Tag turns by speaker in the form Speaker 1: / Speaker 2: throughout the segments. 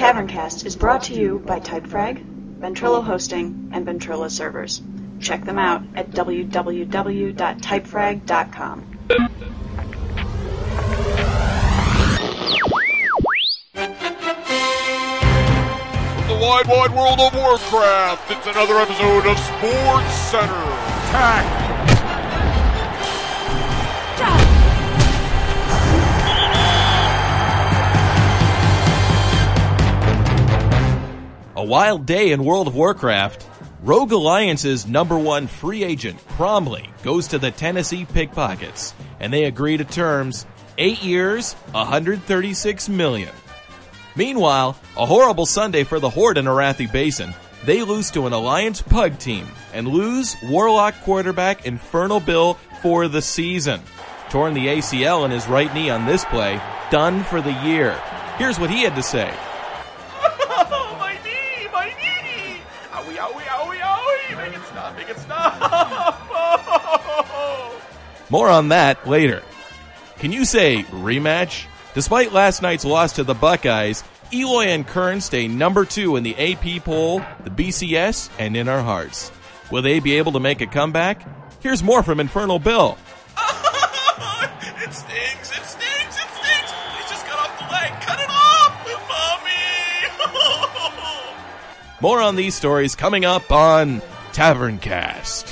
Speaker 1: Taverncast is brought to you by Typefrag, Ventrilo Hosting, and Ventrilo Servers. Check them out at www.typefrag.com.
Speaker 2: From the wide, wide world of Warcraft, it's another episode of Sports Center. Attack!
Speaker 3: A wild day in World of Warcraft. Rogue Alliance's number one free agent, Cromley, goes to the Tennessee Pickpockets, and they agree to terms eight years, 136 million. Meanwhile, a horrible Sunday for the Horde in Arathi Basin. They lose to an Alliance Pug team and lose Warlock quarterback Infernal Bill for the season. Torn the ACL in his right knee on this play, done for the year. Here's what he had to say. More on that later. Can you say rematch? Despite last night's loss to the Buckeyes, Eloy and Kern stay number two in the AP poll, the BCS, and in our hearts. Will they be able to make a comeback? Here's more from Infernal Bill.
Speaker 4: it stings, it stings, it stings! He's just cut off the leg, cut it off! Mommy!
Speaker 3: More on these stories coming up on Taverncast.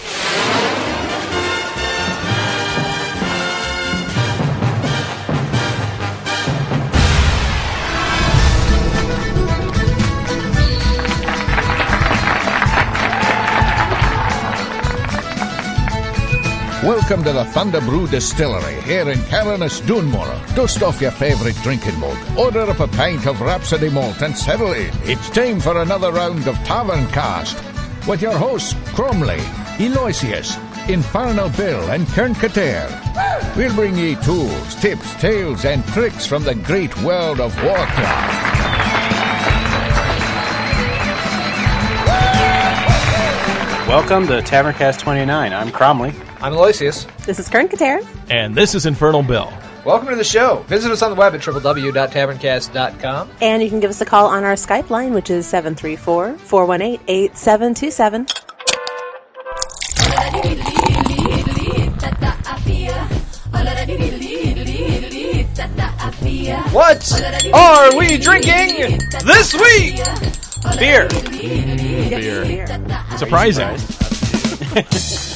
Speaker 5: Welcome to the Thunder Brew Distillery here in Kharanos, Dunmore. Dust off your favourite drinking mug, order up a pint of Rhapsody Malt and settle in. It's time for another round of Tavern Cast with your hosts Cromley, Aloysius, Infernal Bill and Kern Kater. We'll bring ye tools, tips, tales and tricks from the great world of Warcraft.
Speaker 6: Welcome to Taverncast 29. I'm Cromley.
Speaker 7: I'm Aloysius.
Speaker 8: This is Kern Kater.
Speaker 3: And this is Infernal Bill.
Speaker 7: Welcome to the show. Visit us on the web at www.taverncast.com.
Speaker 8: And you can give us a call on our Skype line, which is 734 418 8727.
Speaker 7: What are we drinking this week?
Speaker 6: Beer.
Speaker 3: Beer. Surprising.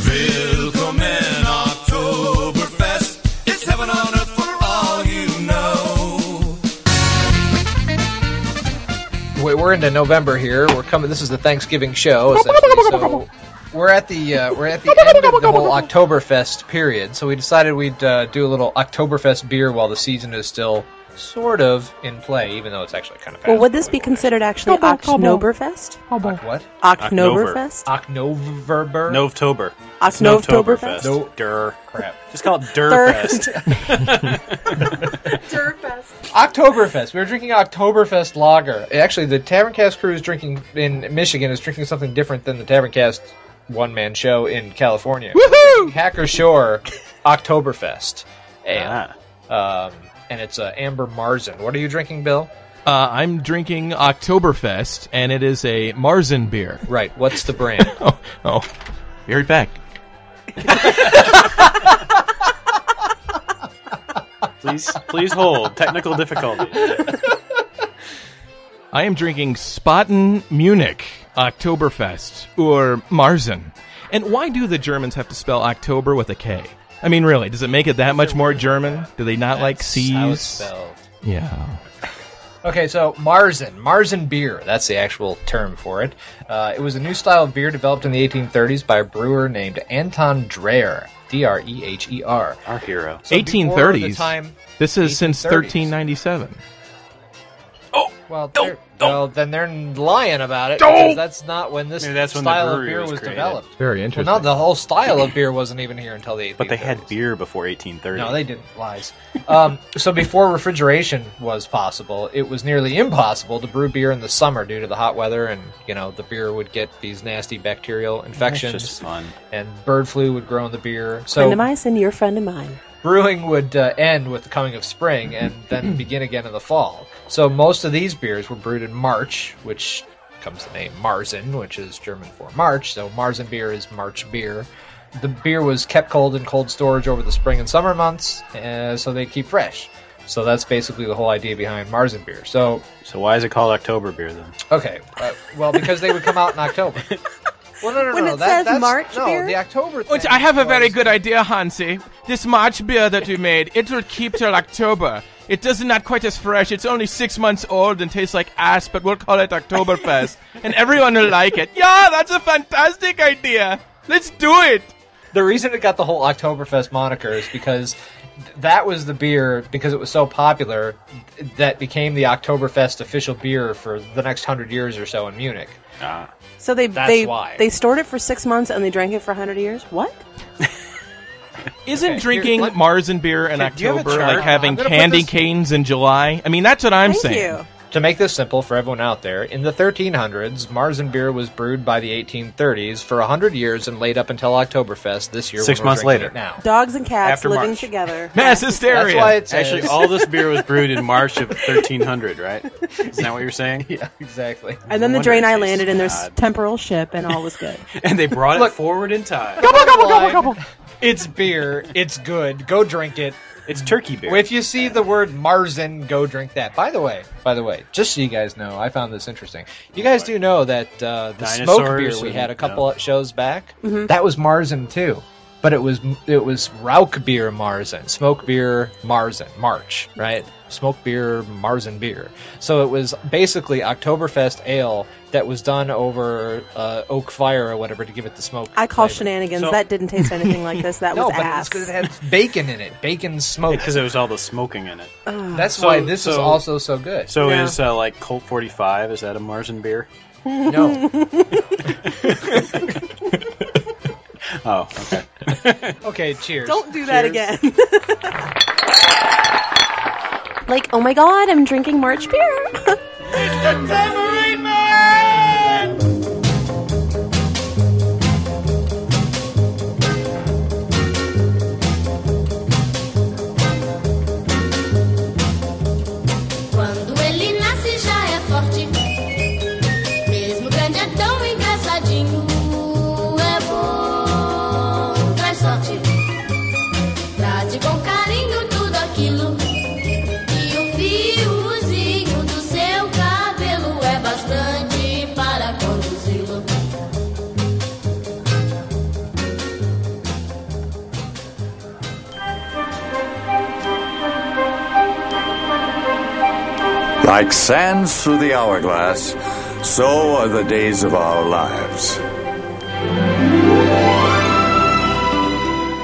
Speaker 4: Willkommen Oktoberfest. It's heaven on earth for all you know.
Speaker 7: Wait, We're into November here. We're coming. This is the Thanksgiving show, essentially. So we're at the uh, we're at the end of the whole Oktoberfest period. So we decided we'd uh, do a little Oktoberfest beer while the season is still sort of in play, even though it's actually kind of.
Speaker 8: Well, would this be considered actually Oktoberfest?
Speaker 7: Ok- what?
Speaker 8: Oktoberfest?
Speaker 7: Oktoberber?
Speaker 6: Novtober.
Speaker 8: Oktoberfest?
Speaker 7: No.
Speaker 6: Dur.
Speaker 7: crap.
Speaker 6: Just call it
Speaker 8: Third.
Speaker 6: Durfest.
Speaker 7: Oktoberfest. We were drinking Oktoberfest lager. Actually, the Taverncast crew is drinking in Michigan is drinking something different than the Taverncast one man show in California. Woohoo! Hacker-Pschorr Oktoberfest ale.
Speaker 6: Ah.
Speaker 7: Um, and it's uh, Amber Marzen. What are you drinking, Bill?
Speaker 3: Uh, I'm drinking Oktoberfest, and it is a Marzen beer.
Speaker 7: Right. What's the brand?
Speaker 3: Oh, oh. Be right back.
Speaker 6: Please, please hold. Technical difficulty.
Speaker 3: I am drinking Spaten Munich Oktoberfest, or Marzen. And why do the Germans have to spell October with a K? I mean, really, does it make it that much more German? Do they not like
Speaker 7: That's how it's
Speaker 3: C's?
Speaker 7: spelled.
Speaker 3: Yeah.
Speaker 7: Okay, so Marzen, Marzen beer, that's the actual term for it. Uh, it was a new style of beer developed in the 1830s by a brewer named Anton Dreher, D-R-E-H-E-R.
Speaker 6: Our hero.
Speaker 7: So before the
Speaker 3: 1830s.
Speaker 7: time,
Speaker 3: This is since
Speaker 7: 1830s.
Speaker 3: 1397.
Speaker 7: Well, they're- well, then they're lying about it because that's not when this
Speaker 6: Maybe that's when the
Speaker 7: style of
Speaker 6: brewery
Speaker 7: beer
Speaker 6: was
Speaker 7: was,
Speaker 6: created.
Speaker 7: developed.
Speaker 3: Very
Speaker 7: Well,
Speaker 3: interesting.
Speaker 7: no, the whole style of beer wasn't even here until the 1830s.
Speaker 6: But they had beer before 1830.
Speaker 7: No, they didn't. Lies. Um, so before refrigeration was possible, it was nearly impossible to brew beer in the summer due to the hot weather, and you know the beer would get these nasty bacterial
Speaker 6: That's
Speaker 7: infections,
Speaker 6: just fun.
Speaker 7: and bird flu would grow in the beer.
Speaker 8: Friend
Speaker 7: So
Speaker 8: of mine and your friend of mine.
Speaker 7: brewing would uh, end with the coming of spring and then begin again in the fall. So most of these beers were brewed in March, which comes the name Marzen, which is German for March. So Marzen beer is March beer. The beer was kept cold in cold storage over the spring and summer months, uh, so they keep fresh. So that's basically the whole idea behind Marzen beer. So
Speaker 6: So why is it called October beer then?
Speaker 7: okay, uh, well because they would come out in October. Well, no, no,
Speaker 8: When
Speaker 7: no.
Speaker 8: it
Speaker 7: that,
Speaker 8: says
Speaker 7: that's,
Speaker 8: March
Speaker 7: no,
Speaker 8: beer?
Speaker 7: the October.
Speaker 4: Which I have a very good idea, Hansi. This March beer that we made, it will keep till October. It does not not quite as fresh. It's only six months old and tastes like ass, but we'll call it Oktoberfest. and everyone will like it. Yeah, that's a fantastic idea. Let's do it.
Speaker 7: The reason it got the whole Oktoberfest moniker is because that was the beer because it was so popular that became the Oktoberfest official beer for the next hundred years or so in Munich.
Speaker 6: Ah,
Speaker 8: So they
Speaker 7: That's
Speaker 8: they
Speaker 7: why.
Speaker 8: they stored it for six months and they drank it for hundred years. What?
Speaker 3: Isn't
Speaker 7: Okay,
Speaker 3: drinking
Speaker 7: here, let-
Speaker 3: Marzen beer in
Speaker 7: do you have a
Speaker 3: October
Speaker 7: chart?
Speaker 3: like having
Speaker 7: I'm gonna put
Speaker 3: candy
Speaker 7: this-
Speaker 3: canes in July? I mean, that's what I'm
Speaker 8: Thank
Speaker 3: saying.
Speaker 8: you.
Speaker 7: To make this simple for everyone out there, in the 1300s, Marzen beer was brewed by the 1830s for 100 years and laid up until Oktoberfest this year.
Speaker 6: Six
Speaker 7: we're
Speaker 6: months later.
Speaker 7: it now.
Speaker 8: Dogs and cats
Speaker 6: After
Speaker 8: living
Speaker 6: March.
Speaker 8: together.
Speaker 3: Mass hysteria.
Speaker 7: That's why it says.
Speaker 6: actually, all this beer was brewed in March of 1300, right? Isn't that what you're saying?
Speaker 7: yeah, exactly.
Speaker 8: And then the Drain
Speaker 6: it
Speaker 8: Eye
Speaker 6: tastes
Speaker 8: landed in their
Speaker 6: odd.
Speaker 8: temporal ship, and all was good.
Speaker 6: And they brought
Speaker 7: Look.
Speaker 6: it forward in time.
Speaker 7: Line, It's beer. It's good. Go drink it.
Speaker 6: It's turkey beer.
Speaker 7: If you see the word Marzen, go drink that. By the way, by the way, just so you guys know, I found this interesting. You guys do know that uh, the smoke
Speaker 6: Dinosaurs
Speaker 7: beer we
Speaker 6: and-
Speaker 7: had a couple
Speaker 6: no.
Speaker 7: of shows back, that was Marzen too. But it was it was Rauch beer Marzen, smoke beer Marzen, March, right? Smoke beer Marzen beer. So it was basically Oktoberfest ale that was done over uh, oak fire or whatever to give it the smoke.
Speaker 8: I call
Speaker 7: flavor.
Speaker 8: shenanigans.
Speaker 6: So-
Speaker 8: that didn't taste anything like this. That
Speaker 7: No,
Speaker 8: was ass.
Speaker 7: because it had bacon in it. Bacon smoke.
Speaker 6: because there was all the smoking in it.
Speaker 7: That's
Speaker 6: So-
Speaker 7: why this is also so good.
Speaker 6: So
Speaker 8: Yeah.
Speaker 6: is uh, like Colt 45? Is that a Marzen beer?
Speaker 7: no,
Speaker 6: Oh, okay.
Speaker 7: okay, cheers.
Speaker 8: Don't do that
Speaker 7: Cheers.
Speaker 8: again. like, oh my god, I'm drinking March beer.
Speaker 9: Quando
Speaker 10: Like sands through the hourglass, so are the days of our lives.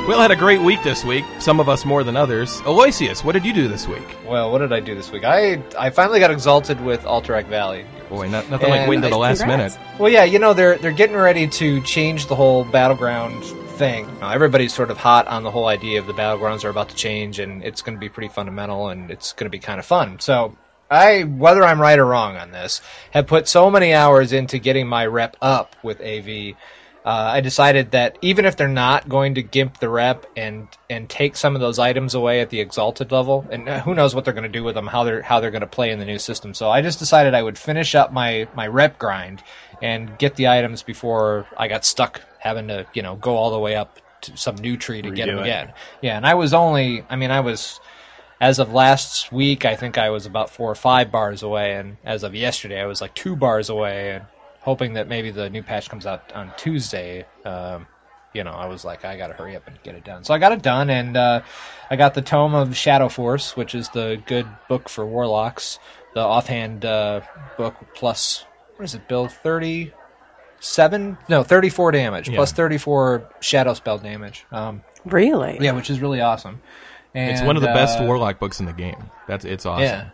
Speaker 3: Will had a great week this week. Some of us more than others. Aloysius, what did you do this week?
Speaker 7: Well, what did I do this week? I I finally got exalted with Alterac Valley.
Speaker 3: Boy, not, nothing like
Speaker 7: And
Speaker 3: waiting to the last
Speaker 8: congrats.
Speaker 3: minute.
Speaker 7: Well, yeah, you know they're they're getting ready to change the whole battleground thing. Now, everybody's sort of hot on the whole idea of the battlegrounds are about to change, and it's going to be pretty fundamental, and it's going to be kind of fun. So. I, whether I'm right or wrong on this, have put so many hours into getting my rep up with AV. Uh, I decided that even if they're not going to gimp the rep and and take some of those items away at the exalted level, and uh, who knows what they're going to do with them, how they're how they're going to play in the new system. So I just decided I would finish up my my rep grind and get the items before I got stuck having to you know go all the way up to some new tree to get them
Speaker 6: it.
Speaker 7: again. Yeah, and I was only, I mean, I was as of last week, I think I was about four or five bars away, and as of yesterday, I was like two bars away, and hoping that maybe the new patch comes out on Tuesday. Um, you know, I was like, I gotta hurry up and get it done. So I got it done, and uh, I got the Tome of Shadow Force, which is the good book for warlocks, the offhand uh, book plus what is it, Bill thirty seven? No, thirty four damage
Speaker 3: Yeah.
Speaker 7: plus thirty four shadow spell damage. Um,
Speaker 8: really?
Speaker 7: yeah, which is really awesome. And,
Speaker 3: It's one of the best
Speaker 7: uh,
Speaker 3: warlock books in the game. That's it's awesome.
Speaker 7: Yeah.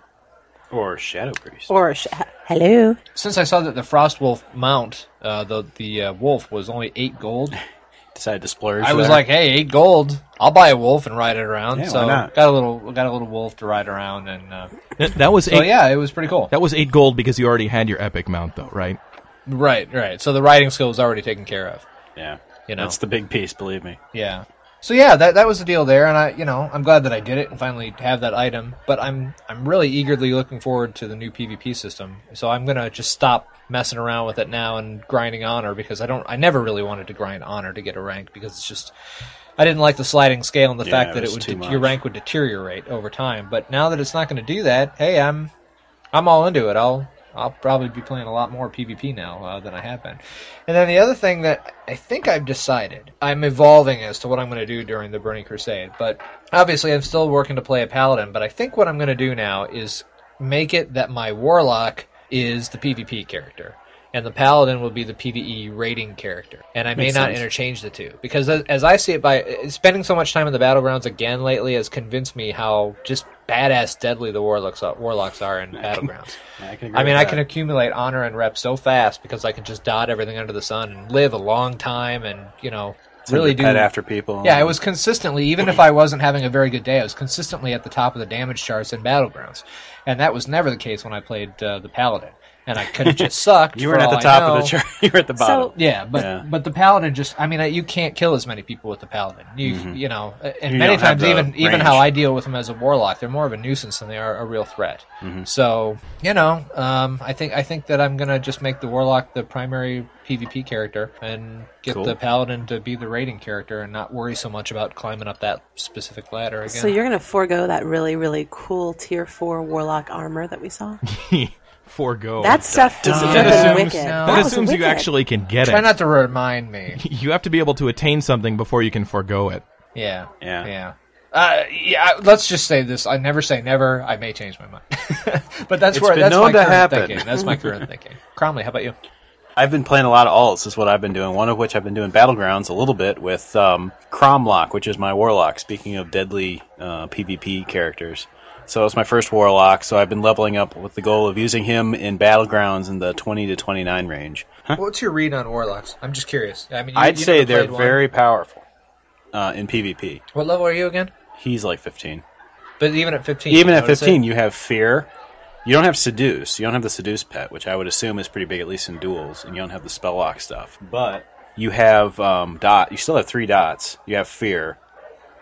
Speaker 6: Or Shadow Priest.
Speaker 8: Or sh- hello.
Speaker 7: Since I saw that the Frostwolf mount, uh, the the uh, wolf was only eight gold,
Speaker 6: Decided to splurge.
Speaker 7: I was
Speaker 6: there.
Speaker 7: like, hey, eight gold, I'll buy a wolf and ride it around.
Speaker 6: Yeah,
Speaker 7: so
Speaker 6: why not?
Speaker 7: got a little got a little wolf to ride around, and uh,
Speaker 3: That, that was
Speaker 7: so
Speaker 3: eight.
Speaker 7: yeah, it was pretty cool.
Speaker 3: That was eight gold because you already had your epic mount, though, right?
Speaker 7: Right, right. So the riding skill was already taken care of.
Speaker 6: yeah.
Speaker 7: You know,
Speaker 6: That's the big piece, believe me.
Speaker 7: yeah. So yeah, that that was the deal there, and I, you know, I'm glad that I did it and finally have that item. But I'm I'm really eagerly looking forward to the new PvP system. So I'm gonna just stop messing around with it now and grinding honor because I don't I never really wanted to grind honor to get a rank because it's just I didn't like the sliding scale and the
Speaker 6: Yeah,
Speaker 7: fact
Speaker 6: it
Speaker 7: that it
Speaker 6: was
Speaker 7: would de- your rank would deteriorate over time. But now that it's not going to do that, hey, I'm I'm all into it. I'll I'll probably be playing a lot more PvP now uh, than I have been. And then the other thing that I think I've decided, I'm evolving as to what I'm going to do during the Burning Crusade. But obviously, I'm still working to play a paladin. But I think what I'm going to do now is make it that my warlock is the PvP character. And the paladin will be the PvE rating character, and I may
Speaker 6: Makes
Speaker 7: not
Speaker 6: sense.
Speaker 7: interchange the two because, as, as I see it, by spending so much time in the battlegrounds again lately has convinced me how just badass deadly the warlocks are, warlocks are in battlegrounds.
Speaker 6: I can
Speaker 7: I mean, I can accumulate honor and rep so fast because I can just dot everything under the sun and live a long time and you know really do
Speaker 6: after people.
Speaker 7: Yeah, it was consistently even if I wasn't having a very good day, I was consistently at the top of the damage charts in battlegrounds, and that was never the case when I played uh, the paladin. And I could have just sucked.
Speaker 6: You weren't at the top of the chart. You were at the bottom.
Speaker 7: Yeah, but
Speaker 6: Yeah.
Speaker 7: but the paladin just I mean you can't kill as many people with the paladin. You
Speaker 6: Mhm.
Speaker 7: you know, and
Speaker 6: You
Speaker 7: many times
Speaker 6: the
Speaker 7: even even how I deal with them as a warlock, they're more of a nuisance than they are a real threat.
Speaker 6: Mhm.
Speaker 7: So you know, um, I think I think that I'm gonna just make the warlock the primary PvP character and get
Speaker 6: Cool.
Speaker 7: the paladin to be the raiding character and not worry so much about climbing up that specific ladder again.
Speaker 8: So you're going to forego that really, really cool tier four warlock armor that we saw.
Speaker 3: Forgo.
Speaker 8: That stuff was
Speaker 3: That
Speaker 8: flippin'
Speaker 3: assumes,
Speaker 8: wicked.
Speaker 3: that
Speaker 8: That was
Speaker 3: assumes you actually can get
Speaker 7: Try
Speaker 3: it.
Speaker 7: Try not to remind me.
Speaker 3: You have to be able to attain something before you can forego it.
Speaker 7: Yeah.
Speaker 6: Yeah.
Speaker 7: Yeah. Uh, yeah, let's just say this. I never say never. I may change my mind. but that's
Speaker 6: It's
Speaker 7: where
Speaker 6: been
Speaker 7: that's
Speaker 6: known
Speaker 7: my
Speaker 6: to
Speaker 7: current
Speaker 6: happen.
Speaker 7: thinking. That's my current thinking. Cromley, how about you?
Speaker 6: I've been playing a lot of alts. Is what I've been doing. One of which I've been doing battlegrounds a little bit with um, Cromlock, which is my warlock. Speaking of deadly uh, PvP characters, so it's my first warlock. So I've been leveling up with the goal of using him in battlegrounds in the 20 to 29 range.
Speaker 7: What's your read on warlocks? I'm just curious. I mean, you,
Speaker 6: I'd
Speaker 7: you
Speaker 6: say they're
Speaker 7: one.
Speaker 6: very powerful uh, in PvP.
Speaker 7: What level are you again?
Speaker 6: He's like 15.
Speaker 7: But even at 15,
Speaker 6: Even at 15,
Speaker 7: it?
Speaker 6: you have fear. You don't have seduce. You don't have the seduce pet, which I would assume is pretty big, at least in duels. And you don't have the spell lock stuff. But you have um, dot. You still have three dots. You have fear.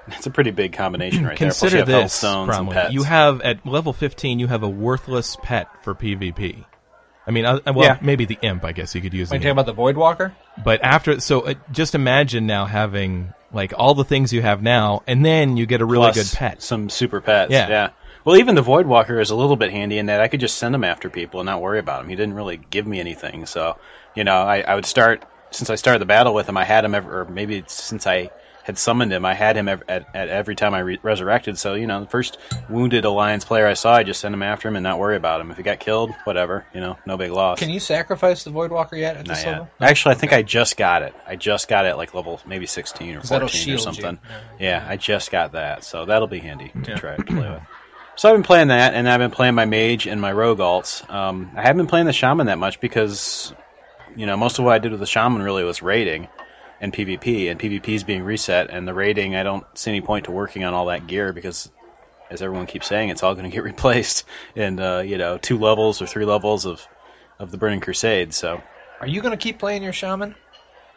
Speaker 6: It's a pretty big combination right there. You
Speaker 3: Consider
Speaker 6: have
Speaker 3: this,
Speaker 6: stones and pets.
Speaker 3: You have at level 15, you have a worthless pet for PvP. I mean, uh, well,
Speaker 6: Yeah.
Speaker 3: maybe the imp. I guess you could use.
Speaker 7: Are you
Speaker 3: the
Speaker 7: talking
Speaker 3: imp.
Speaker 7: about the Void Walker?
Speaker 3: But after, so uh, just imagine now having like all the things you have now, and then you get a really
Speaker 6: Plus
Speaker 3: good pet.
Speaker 6: Some super pets.
Speaker 3: Yeah.
Speaker 6: yeah. Well, even the Void Walker is a little bit handy in that I could just send him after people and not worry about him. He didn't really give me anything, so you know, I, I would start since I started the battle with him. I had him, ever, or maybe since I had summoned him, I had him ev- at, at every time I re- resurrected. So you know, the first wounded Alliance player I saw, I just send him after him and not worry about him. If he got killed, whatever, you know, no big loss.
Speaker 7: Can you sacrifice the Voidwalker yet at
Speaker 6: Not
Speaker 7: this
Speaker 6: yet.
Speaker 7: level?
Speaker 6: Actually, I think I just got it. I just got it like level maybe 16 or 14 or something. Yeah, I just got that, so that'll be handy to
Speaker 7: Yeah.
Speaker 6: try to play with. So I've been playing that, and I've been playing my mage and my rogue alts. Um, I haven't been playing the shaman that much because, you know, most of what I did with the shaman really was raiding and PvP, and PvP is being reset, and the raiding I don't see any point to working on all that gear because, as everyone keeps saying, it's all going to get replaced in uh, you know two levels or three levels of of the Burning Crusade. So
Speaker 7: Are you going to keep playing your shaman?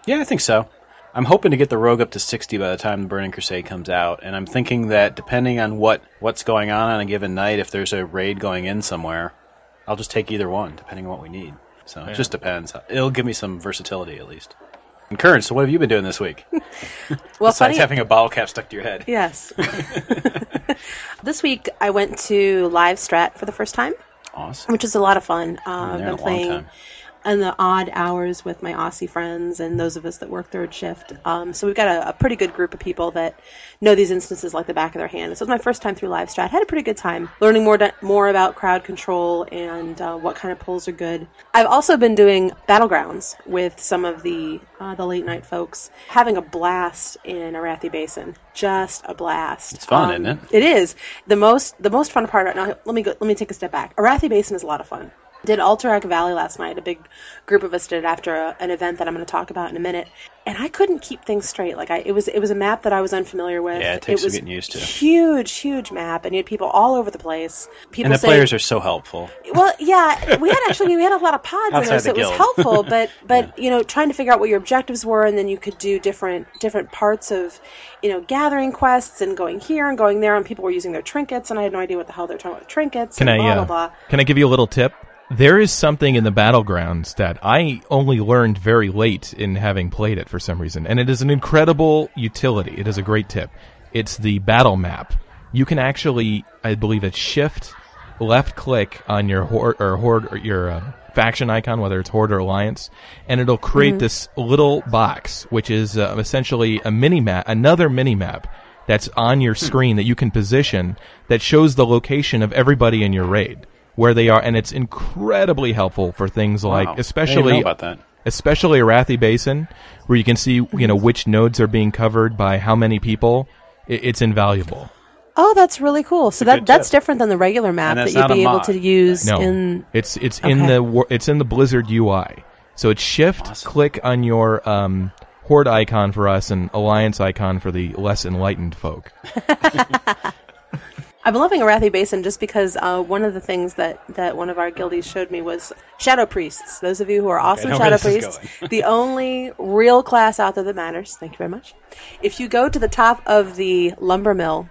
Speaker 6: yeah, I think so. I'm hoping to get the rogue up to 60 by the time the Burning Crusade comes out, and I'm thinking that depending on what what's going on on a given night, if there's a raid going in somewhere, I'll just take either one, depending on what we need. So
Speaker 7: Yeah.
Speaker 6: it just depends. It'll give me some versatility at least. And Kern, so what have you been doing this week?
Speaker 8: Well,
Speaker 6: Besides
Speaker 8: funny.
Speaker 6: having a bottle cap stuck to your head.
Speaker 8: Yes. this week I went to Live Strat for the first time,
Speaker 6: Awesome.
Speaker 8: which is a lot of fun. Uh, I've been playing in the odd hours with my Aussie friends and those of us that work third shift. Um, so we've got a, a pretty good group of people that know these instances like the back of their hand. So it was my first time through Live Strat. Had a pretty good time learning more more about crowd control and uh, what kind of pulls are good. I've also been doing battlegrounds with some of the uh, the late night folks, having a blast in Arathi Basin. Just a blast.
Speaker 6: It's fun,
Speaker 8: Um,
Speaker 6: isn't it?
Speaker 8: It is the most the most fun part. right Now let me go, let me take a step back. Arathi Basin is a lot of fun. Did Alterac Valley last night. A big group of us did it after a, an event that I'm going to talk about in a minute. And I couldn't keep things straight. Like I, it was, it was a map that I was unfamiliar with.
Speaker 6: Yeah, it takes some
Speaker 8: was
Speaker 6: getting used to.
Speaker 8: Huge, huge map, and you had people all over the place. People
Speaker 6: and the
Speaker 8: say,
Speaker 6: players are so helpful.
Speaker 8: well, yeah, we had actually we had a lot of pods in there, so
Speaker 6: the
Speaker 8: it was helpful. But but you know, trying to figure out what your objectives were, and then you could do different different parts of you know gathering quests and going here and going there, and people were using their trinkets, and I had no idea what the hell they're talking about trinkets.
Speaker 3: Can I
Speaker 8: blah
Speaker 3: uh,
Speaker 8: blah blah.
Speaker 3: can I give you a little tip? There is something in the battlegrounds that I only learned very late in having played it for some reason, and it is an incredible utility. It is a great tip. It's the battle map. You can actually, I believe, it's shift left click on your horde or horde or your uh, faction icon, whether it's horde or alliance, and it'll create
Speaker 11: Mhm.
Speaker 3: this little box, which is uh, essentially a mini map, another mini map that's on your screen that you can position that shows the location of everybody in your raid where they are, and it's incredibly helpful for things like,
Speaker 6: I didn't
Speaker 3: especially
Speaker 6: about that.
Speaker 3: especially Arathi Basin, where you can see you know which nodes are being covered by how many people. I- It's invaluable.
Speaker 8: Oh, that's really cool. So that that's
Speaker 3: tip.
Speaker 8: different than the regular map that you'd be able to use
Speaker 3: No,
Speaker 8: in.
Speaker 3: it's it's in the it's in the Blizzard UI. So it's shift click on your um, horde icon for us and alliance icon for the less enlightened folk.
Speaker 8: I've been loving Arathi Basin just because uh, one of the things that, that one of our guildies showed me was Shadow Priests. Those of you who are awesome
Speaker 11: where
Speaker 8: Shadow Priests, the only real class out there that matters. Thank you very much. If you go to the top of the lumber mill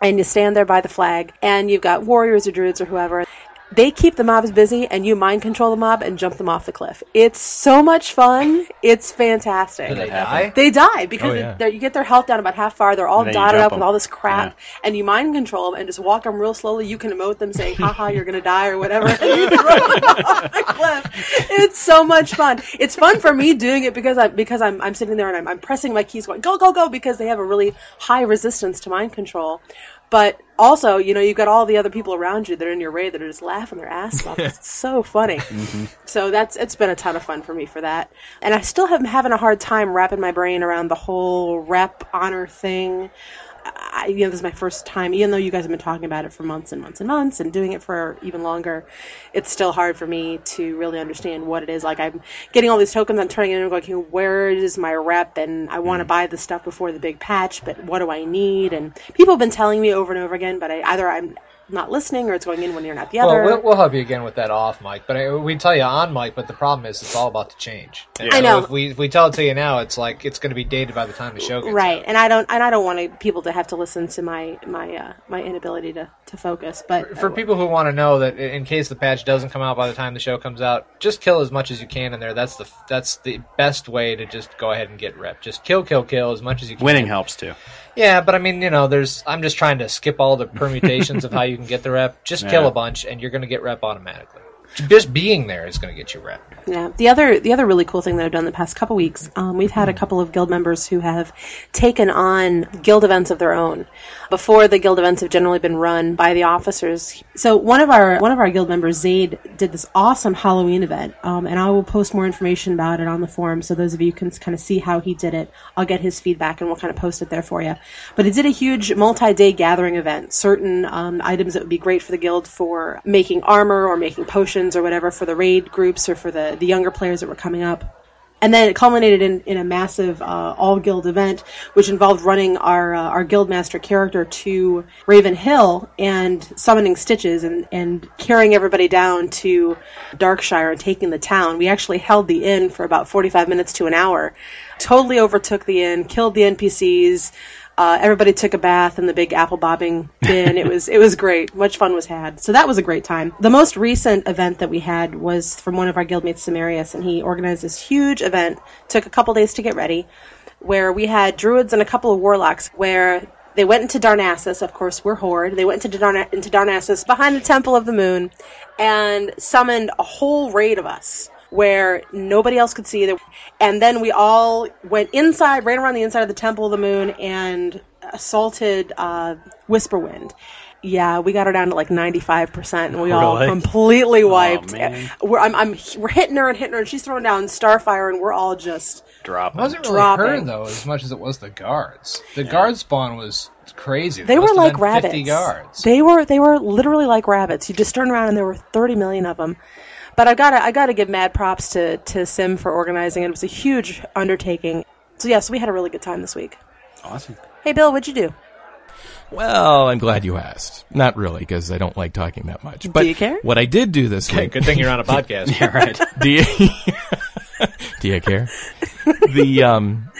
Speaker 8: and you stand there by the flag, and you've got warriors or druids or whoever. They keep the mobs busy, and you mind control the mob and jump them off the cliff. It's so much fun. It's fantastic.
Speaker 7: Do they die?
Speaker 8: They die because
Speaker 7: Oh, yeah.
Speaker 8: they're- you get their health down about half far. They're all
Speaker 7: And then you
Speaker 8: dotted
Speaker 7: jump
Speaker 8: up with all this crap, and you mind control them and just walk them real slowly. You can emote them saying, "Haha, you're gonna die" or whatever. And you can them off the cliff. It's so much fun. It's fun for me doing it because I because I'm I'm sitting there and I'm, I'm pressing my keys, going go go go because they have a really high resistance to mind control. But also, you know, you've got all the other people around you that are in your raid that are just laughing their ass off. It's so funny. Mm-hmm. So that's it's been a ton of fun for me for that. And I still am having a hard time wrapping my brain around the whole rep honor thing. I, you know, this is my first time, even though you guys have been talking about it for months and months and months and doing it for even longer, it's still hard for me to really understand what it is. Like, I'm getting all these tokens, I'm turning it in and going, where is my rep? And I want to mm. buy the stuff before the big patch, but what do I need? And people have been telling me over and over again, but I, either I'm not listening or it's going in one ear, not the other.
Speaker 7: Well, we'll, we'll help you again with that off mic, but I, we tell you on mic. But the problem is, it's all about to change. And
Speaker 8: I
Speaker 7: so
Speaker 8: know.
Speaker 7: If we if we tell it to you now, it's like it's going to be dated by the time the show gets
Speaker 8: right and i don't and i don't want people to have to listen to my my uh, my inability to to focus but
Speaker 7: for people who want to know that in case the patch doesn't come out by the time the show comes out, just kill as much as you can in there. That's the that's the best way to just go ahead and get rep. Just kill, kill, kill as much as you can.
Speaker 6: Winning helps too.
Speaker 7: Yeah, but I mean, you know, there's. I'm just trying to skip all the permutations of how you can get the rep. Just kill a bunch, and you're going to get rep automatically. Just being there is going to get you rep.
Speaker 8: Yeah. The other the other really cool thing that I've done the past couple weeks, um, we've had a couple of guild members who have taken on guild events of their own. Before the guild events have generally been run by the officers. So one of our one of our guild members, Zaid, did this awesome Halloween event, um, and I will post more information about it on the forum, so those of you can kind of see how he did it. I'll get his feedback, and we'll kind of post it there for you. But he did a huge multi-day gathering event. Certain um, items that would be great for the guild for making armor or making potions or whatever for the raid groups or for the the younger players that were coming up. And then it culminated in, in a massive uh, all guild event, which involved running our uh, our guild master character to Raven Hill and summoning Stitches and, and carrying everybody down to Darkshire and taking the town. We actually held the inn for about 45 minutes to an hour, totally overtook the inn, killed the NPCs. Uh, everybody took a bath in the big apple bobbing bin. it was it was great. Much fun was had. So that was a great time. The most recent event that we had was from one of our guildmates, Samarius, and he organized this huge event. Took a couple days to get ready, where we had druids and a couple of warlocks. Where they went into Darnassus. Of course, we're horde. They went into Darna- into Darnassus behind the Temple of the Moon, and summoned a whole raid of us where nobody else could see. And then we all went inside, ran around the inside of the Temple of the Moon, and assaulted uh, Whisperwind. Yeah, we got her down to like 95%, and we all completely wiped.
Speaker 6: man.
Speaker 8: we're, I'm, I'm, we're hitting her and hitting her, and she's throwing down Starfire, and we're all just
Speaker 6: Drop.
Speaker 7: It wasn't really
Speaker 8: Dropping.
Speaker 7: her though, as much as it was the guards. The guard spawn was crazy.
Speaker 8: They
Speaker 7: There
Speaker 8: were like rabbits.
Speaker 7: 50 guards.
Speaker 8: They were they were literally like rabbits. You just turn around and there were 30 million of them. But I gotta I gotta give mad props to to Sim for organizing it. It was a huge undertaking. So yes, we had a really good time this week.
Speaker 6: Awesome.
Speaker 8: Hey Bill, what'd you do?
Speaker 3: Well, I'm glad you asked. Not really, because I don't like talking that much. But do
Speaker 8: you care?
Speaker 3: What I did do this
Speaker 7: Okay,
Speaker 3: week.
Speaker 7: good thing you're on a podcast.
Speaker 6: Yeah, right.
Speaker 3: Do you, do you care? The um,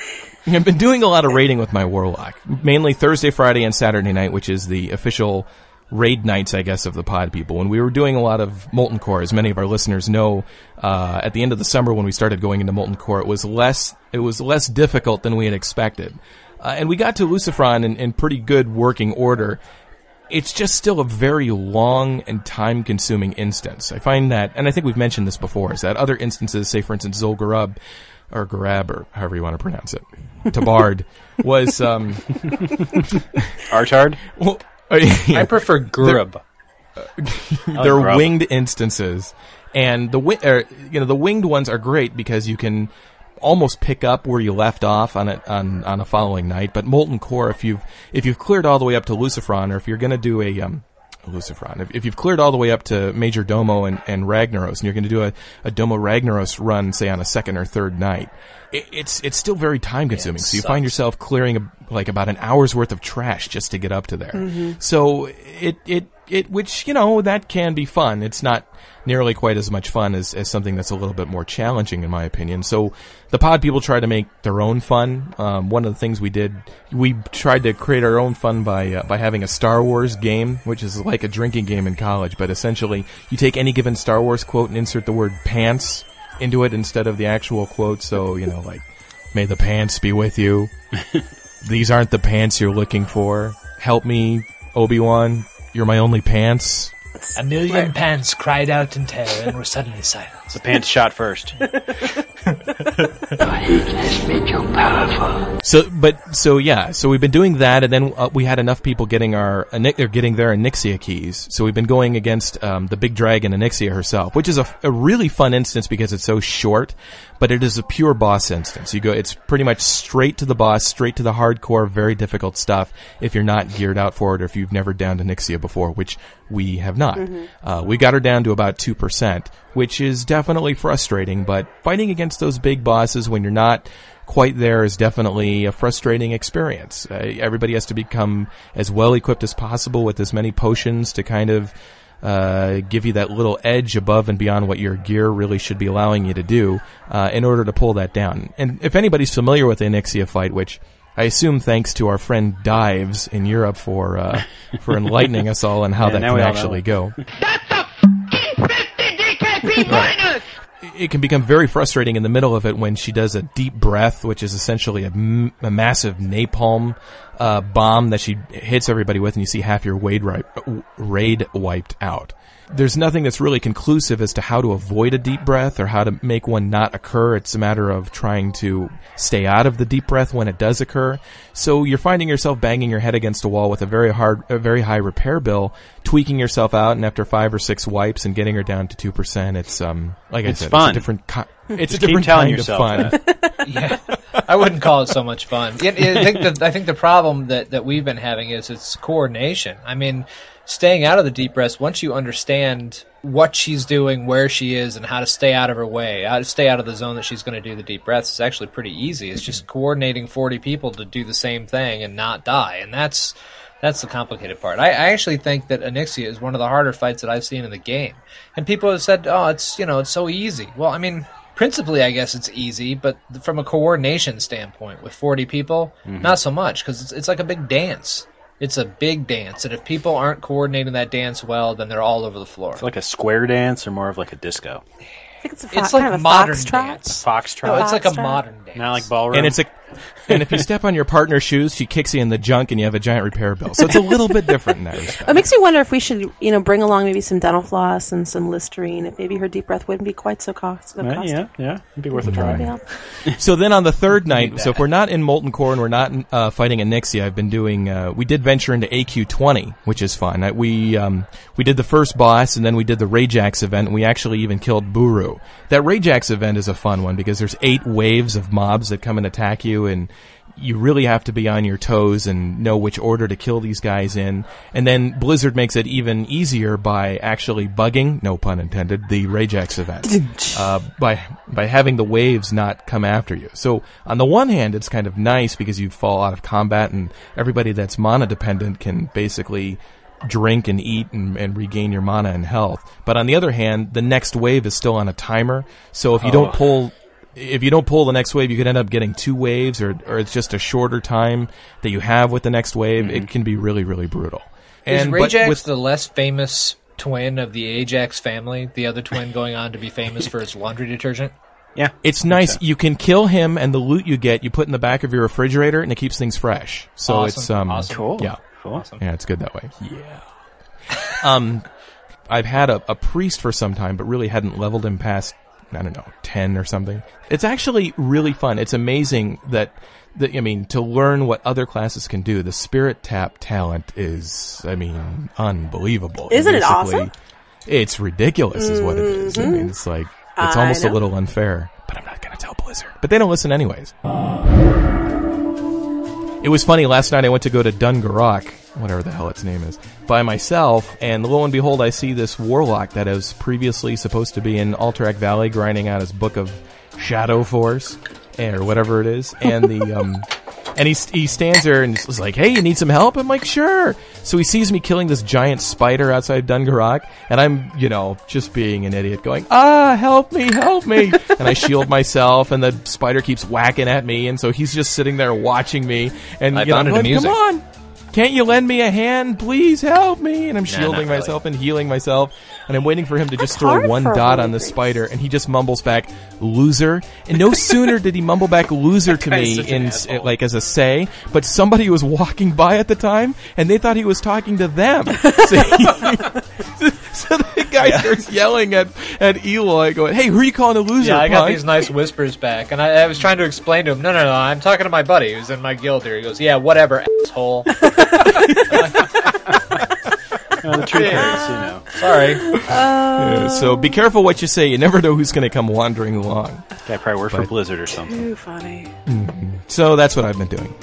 Speaker 3: I've been doing a lot of raiding with my warlock, mainly Thursday, Friday, and Saturday night, which is the official raid nights, I guess, of the pod people. When we were doing a lot of molten core, as many of our listeners know, uh, at the end of the summer when we started going into molten core, it was less it was less difficult than we had expected, uh, and we got to Lucifron in, in pretty good working order it's just still a very long and time consuming instance. I find that, and I think we've mentioned this before, is that other instances, say for instance Zolgarub, or Garab, or however you want to pronounce it, Tabard, was, um,
Speaker 6: Archard?
Speaker 3: well,
Speaker 7: I prefer grub.
Speaker 3: they're
Speaker 6: grub.
Speaker 3: winged instances, and the wi- er, you know the winged ones are great because you can almost pick up where you left off on it on on a following night. But molten core, if you've if you've cleared all the way up to Lucifron, or if you're going to do a um, Lucifron, if, if you've cleared all the way up to Major Domo and, and Ragnaros, and you're going to do a, a Domo Ragnaros run, say on a second or third night, it, it's it's still very time consuming. so you find yourself clearing a, like about an hour's worth of trash just to get up to there. Mm-hmm. So it it it which you know that can be fun. It's not nearly quite as much fun as, as something that's a little bit more challenging in my opinion. So the pod people try to make their own fun. Um, one of the things we did, we tried to create our own fun by uh, by having a Star Wars game, which is like a drinking game in college, but essentially you take any given Star Wars quote and insert the word pants into it instead of the actual quote. So you know, like, may the pants be with you. These aren't the pants you're looking for. Help me, Obi Wan. You're my only pants.
Speaker 7: A million pants cried out in terror and were suddenly silent.
Speaker 6: The pants shot first.
Speaker 3: So, but so yeah, so we've been doing that, and then uh, we had enough people getting our Ani- or getting their Onyxia keys. So we've been going against um, the big dragon Onyxia herself, which is a, a really fun instance because it's so short, but it is a pure boss instance. You go, it's pretty much straight to the boss, straight to the hardcore, very difficult stuff. If you're not geared out for it, or if you've never downed Onyxia before, which we have not, uh, we got her down to about two percent, which is definitely frustrating. But fighting against those big bosses when you're not quite there is definitely a frustrating experience. Uh, everybody has to become as well equipped as possible with as many potions to kind of uh, give you that little edge above and beyond what your gear really should be allowing you to do uh, in order to pull that down. And if anybody's familiar with the Onyxia fight, which I assume thanks to our friend Dives in Europe for uh, for enlightening us all on how
Speaker 6: Yeah,
Speaker 3: that can
Speaker 6: we all
Speaker 3: actually
Speaker 6: know.
Speaker 3: go. it can become very frustrating in the middle of it when she does a deep breath, which is essentially a, m- a massive napalm uh, bomb that she hits everybody with, and you see half your raid, ri- raid wiped out. There's nothing that's really conclusive as to how to avoid a deep breath or how to make one not occur. It's a matter of trying to stay out of the deep breath when it does occur. So you're finding yourself banging your head against a wall with a very hard, a very high repair bill, tweaking yourself out, and after five or six wipes and getting her down to two percent, it's um like I
Speaker 6: It's
Speaker 3: said, it's
Speaker 6: fun.
Speaker 3: a different. ki- It's
Speaker 6: Just
Speaker 3: a
Speaker 6: keep
Speaker 3: different
Speaker 6: telling
Speaker 3: kind
Speaker 6: yourself
Speaker 3: of fun.
Speaker 7: yeah, I wouldn't call it so much fun. Yeah, yeah, I think the I think the problem that, that we've been having is it's coordination. I mean, staying out of the deep breaths. Once you understand what she's doing, where she is, and how to stay out of her way, how to stay out of the zone that she's going to do the deep breaths, is actually pretty easy. It's just coordinating forty people to do the same thing and not die, and that's that's the complicated part. I, I actually think that Onyxia is one of the harder fights that I've seen in the game. And people have said, "Oh, it's you know, it's so easy." Well, I mean, principally, I guess it's easy, but from a coordination standpoint, with 40 people, mm-hmm. not so much because it's, it's like a big dance. It's a big dance, and if people aren't coordinating that dance well, then they're all over the floor.
Speaker 6: It's like a square dance or more of like a disco.
Speaker 8: I think it's a fo-
Speaker 7: It's like
Speaker 8: kind of a
Speaker 7: modern
Speaker 8: foxtrot.
Speaker 7: dance.
Speaker 6: Foxtrot.
Speaker 7: No, it's like a
Speaker 8: Foxtrot.
Speaker 7: modern dance.
Speaker 6: Not like ballroom.
Speaker 3: and it's a and if you step on your partner's shoes, she kicks you in the junk, and you have a giant repair bill. So it's a little bit different in that respect.
Speaker 8: It makes me wonder if we should, you know, bring along maybe some dental floss and some Listerine. If maybe her deep breath wouldn't be quite so cost.
Speaker 6: Right,
Speaker 8: costly.
Speaker 6: yeah, yeah. It'd be worth a
Speaker 8: That would be
Speaker 6: try.
Speaker 3: So then on the third night, so if we're not in Molten Core and we're not uh, fighting Onyxia, I've been doing. Uh, we did venture into AQ20, which is fun. I, we um, we did the first boss, and then we did the Rajaxx event. and We actually even killed Buru. That Rajaxx event is a fun one because there's eight waves of mobs that come and attack you, you and you really have to be on your toes and know which order to kill these guys in. And then Blizzard makes it even easier by actually bugging, no pun intended, the Rajaxx event. uh, by, by having the waves not come after you. So on the one hand, it's kind of nice because you fall out of combat and everybody that's mana dependent can basically drink and eat and, and regain your mana and health. But on the other hand, the next wave is still on a timer. So if you don't
Speaker 6: Oh.
Speaker 3: pull, if you don't pull the next wave, you could end up getting two waves or, or it's just a shorter time that you have with the next wave. It can be really, really brutal.
Speaker 7: Is
Speaker 3: And but
Speaker 7: Rajaxx
Speaker 3: with-
Speaker 7: the less famous twin of the Ajax family? The other twin going on to be famous for his laundry detergent?
Speaker 6: Yeah.
Speaker 3: It's nice. You can kill him, and the loot you get, you put in the back of your refrigerator, and it keeps things fresh. So
Speaker 7: Awesome.
Speaker 3: it's um,
Speaker 7: Awesome.
Speaker 6: Cool.
Speaker 3: Yeah,
Speaker 6: Cool.
Speaker 3: yeah, it's good that way. Yeah. um, I've had a, a priest for some time, but really hadn't leveled him past I don't know ten or something. It's actually really fun. It's amazing that. that I mean, to learn what other classes can do, the spirit tap talent is, I mean, unbelievable.
Speaker 8: Isn't it awesome?
Speaker 3: It's ridiculous, is what it is. I mm-hmm. mean, it's like it's almost a little unfair, but I'm not going to tell Blizzard. But they don't listen anyways. It was funny last night. I went to go to Dun Garok, whatever the hell its name is, by myself, and lo and behold, I see this warlock that is previously supposed to be in Alterac Valley, grinding out his book of Shadow Force, eh, or whatever it is, and the um, and he he stands there and is like, "Hey, you need some help?" I'm like, "Sure." So he sees me killing this giant spider outside Dun Garok, and I'm, you know, just being an idiot, going, "Ah, help me, help me!" and I shield myself, and the spider keeps whacking at me, and so he's just sitting there watching me, and
Speaker 7: I
Speaker 3: you know,
Speaker 7: found
Speaker 3: I'm
Speaker 7: it
Speaker 3: going,
Speaker 7: amusing.
Speaker 3: "Come on." Can't you lend me a hand? Please help me. And I'm shielding
Speaker 6: not really.
Speaker 3: myself and healing myself. And I'm waiting for him to just throw one dot on the spider. And he just mumbles back, loser. And no sooner did he mumble back loser to me in,
Speaker 6: asshole.
Speaker 3: like as a say, but somebody was walking by at the time and they thought he was talking to them. So, he- so the guy starts yelling at, at Eloy going, hey, who are you calling a loser?
Speaker 7: Yeah, I got
Speaker 3: punk?"
Speaker 7: these nice whispers back, and I, I was trying to explain to him, no, no, no, I'm talking to my buddy who's in my guild here. He goes, yeah, whatever, asshole.
Speaker 6: No, the truth is, you know,
Speaker 7: Sorry.
Speaker 3: Yeah, oh. so be careful what you say. You never know who's going to come wandering along.
Speaker 6: guy probably worked for Blizzard or something.
Speaker 8: Too funny. Mm-hmm.
Speaker 3: So that's what I've been doing.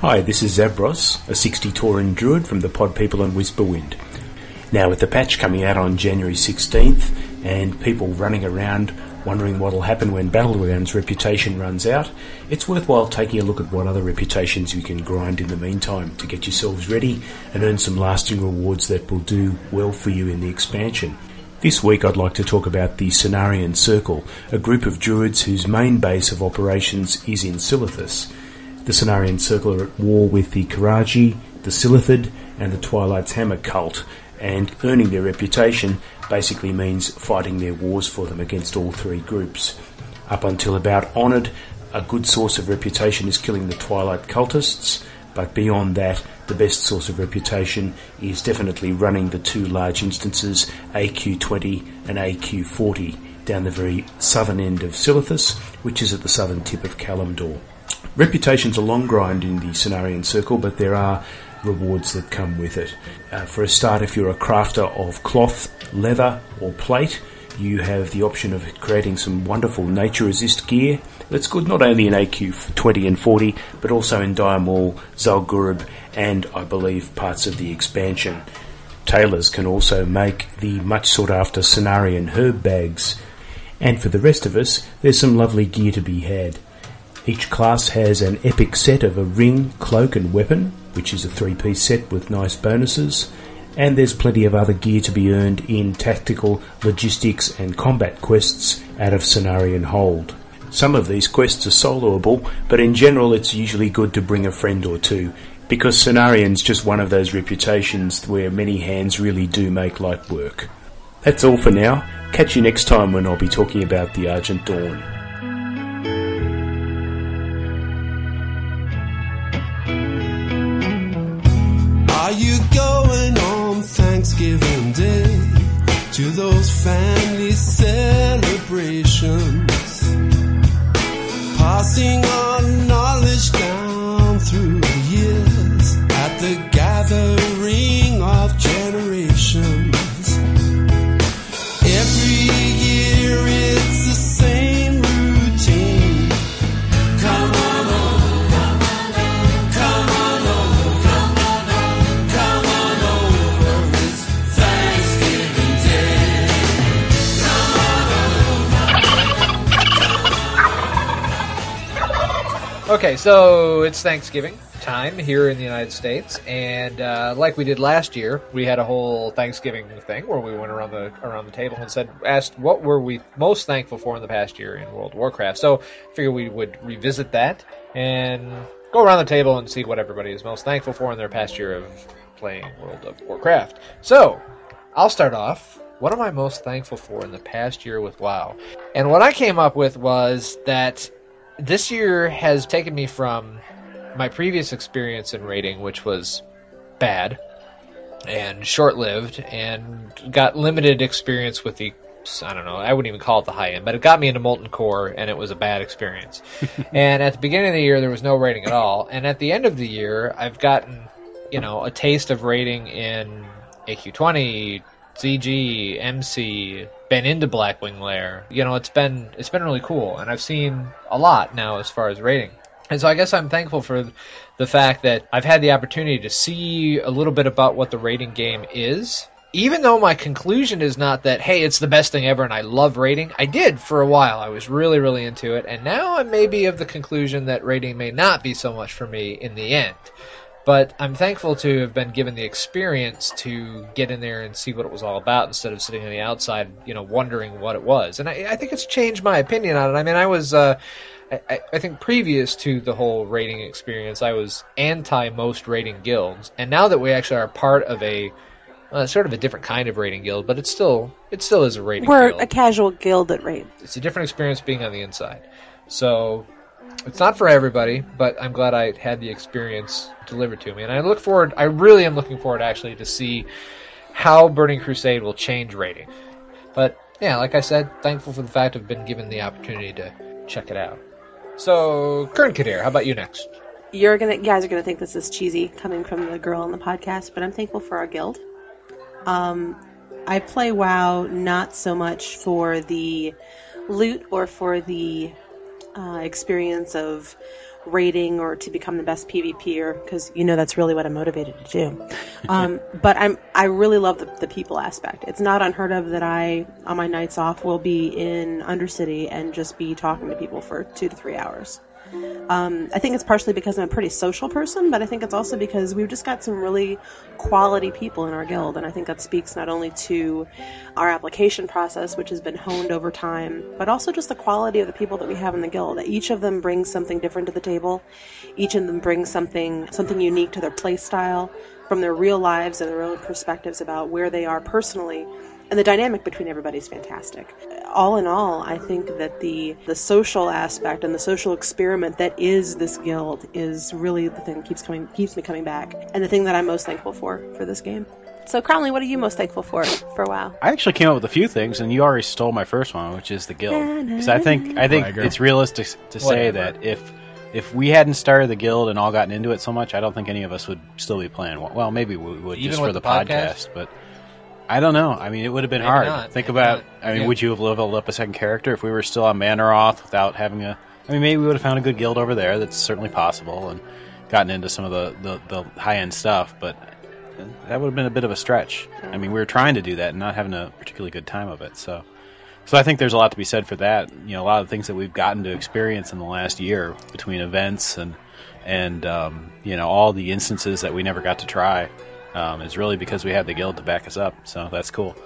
Speaker 11: Hi, this is Zabros, a 60 Tauren druid from the Pod People and Whisperwind. Now, with the patch coming out on January 16th and people running around wondering what will happen when Battleground's reputation runs out, it's worthwhile taking a look at what other reputations you can grind in the meantime to get yourselves ready and earn some lasting rewards that will do well for you in the expansion. This week I'd like to talk about the Cenarian Circle, a group of druids whose main base of operations is in Silithus. The Cenarian Circle are at war with the Qiraji, the Silithid, and the Twilight's Hammer cult, and earning their reputation basically means fighting their wars for them against all three groups. Up until about Honoured, a good source of reputation is killing the Twilight cultists, but beyond that, the best source of reputation is definitely running the two large instances, AQ20 and AQ40, down the very southern end of Silithus, which is at the southern tip of Kalimdor. Reputation's a long grind in the Cenarian Circle, but there are rewards that come with it. Uh, for a start, if you're a crafter of cloth, leather, or plate, you have the option of creating some wonderful nature resist gear that's good not only in AQ 20 and 40, but also in Diamol, Zul'Gurub, and I believe parts of the expansion. Tailors can also make the much sought after Cenarian herb bags. And for the rest of us, there's some lovely gear to be had. Each class has an epic set of a ring, cloak, and weapon, which is a three piece set with nice bonuses. And there's plenty of other gear to be earned in tactical, logistics, and combat quests out of Cenarian Hold. Some of these quests are soloable, but in general it's usually good to bring a friend or two, because Cenarian's just one of those reputations where many hands really do make light work. That's all for now. Catch you next time when I'll be talking about the Argent Dawn.
Speaker 7: Okay, so it's Thanksgiving time here in the United States, and uh, like we did last year, we had a whole Thanksgiving thing where we went around the around the table and said, asked what were we most thankful for in the past year in World of Warcraft. So, I figured we would revisit that and go around the table and see what everybody is most thankful for in their past year of playing World of Warcraft. So, I'll start off. What am I most thankful for in the past year with WoW? And what I came up with was that this year has taken me from my previous experience in raiding, which was bad and short lived, and got limited experience with the. I don't know. I wouldn't even call it the high end, but it got me into Molten Core, and it was a bad experience. and at the beginning of the year, there was no raiding at all. And at the end of the year, I've gotten, you know, a taste of raiding in AQ20, ZG, MC, been into Blackwing Lair. You know, it's been it's been really cool, and I've seen a lot now as far as raiding. And so I guess I'm thankful for the fact that I've had the opportunity to see a little bit about what the raiding game is. Even though my conclusion is not that, hey, it's the best thing ever and I love raiding, I did for a while. I was really, really into it. And now I may be of the conclusion that raiding may not be so much for me in the end. But I'm thankful to have been given the experience to get in there and see what it was all about instead of sitting on the outside, you know, wondering what it was. And I, I think it's changed my opinion on it. I mean, I was, uh, I, I think previous to the whole raiding experience, I was anti most raiding guilds. And now that we actually are part of a, uh, sort of a different kind of raiding guild, but it's still, it still is a raiding
Speaker 8: We're
Speaker 7: guild
Speaker 8: a casual guild at raid.
Speaker 7: it's a different experience being on the inside. So it's not for everybody, but I'm glad I had the experience delivered to me, and I look forward. I really am looking forward actually to see how Burning Crusade will change raiding. But yeah, like I said, thankful for the fact I've been given the opportunity to check it out. So, Kern Kadir, how about you next?
Speaker 8: You're gonna, you guys are gonna think this is cheesy coming from the girl on the podcast, but I'm thankful for our guild. Um, I play WoW not so much for the loot or for the uh, experience of raiding or to become the best PvPer because you know that's really what I'm motivated to do. Um, but I'm I really love the, the people aspect. It's not unheard of that I on my nights off will be in Undercity and just be talking to people for two to three hours. Um, I think it's partially because I'm a pretty social person, but I think it's also because we've just got some really quality people in our guild, and I think that speaks not only to our application process, which has been honed over time, but also just the quality of the people that we have in the guild. Each of them brings something different to the table. Each of them brings something something unique to their play style from their real lives and their own perspectives about where they are personally and the dynamic between everybody is fantastic. All in all, I think that the the social aspect and the social experiment that is this guild is really the thing that keeps coming keeps me coming back, and the thing that I'm most thankful for for this game. So, Cromley, what are you most thankful for for a while?
Speaker 6: I actually came up with a few things, and you already stole my first one, which is the guild. Because I think I think
Speaker 4: Bragger.
Speaker 6: it's realistic to say
Speaker 7: Whatever.
Speaker 6: that if if we hadn't started the guild and all gotten into it so much, I don't think any of us would still be playing. Well, maybe we would
Speaker 7: Even
Speaker 6: just
Speaker 7: with
Speaker 6: for the,
Speaker 7: the podcast?
Speaker 6: podcast, but I don't know. I mean, it would have been
Speaker 7: Maybe
Speaker 6: hard.
Speaker 7: not.
Speaker 6: Think
Speaker 7: Maybe
Speaker 6: about.
Speaker 7: not.
Speaker 6: I mean,
Speaker 7: Yeah.
Speaker 6: would you have leveled up a second character if we were still on Mannoroth without having a? I mean, maybe we would have found a good guild over there. That's certainly possible, and gotten into some of the the, the high end stuff, but. That would have been a bit of a stretch. I mean, we were trying to do that and not having a particularly good time of it. So, so I think there's a lot to be said for that. You know, a lot of the things that we've gotten to experience in the last year between events and and um, you know all the instances that we never got to try um, is really because we had the guild to back us up. So that's cool.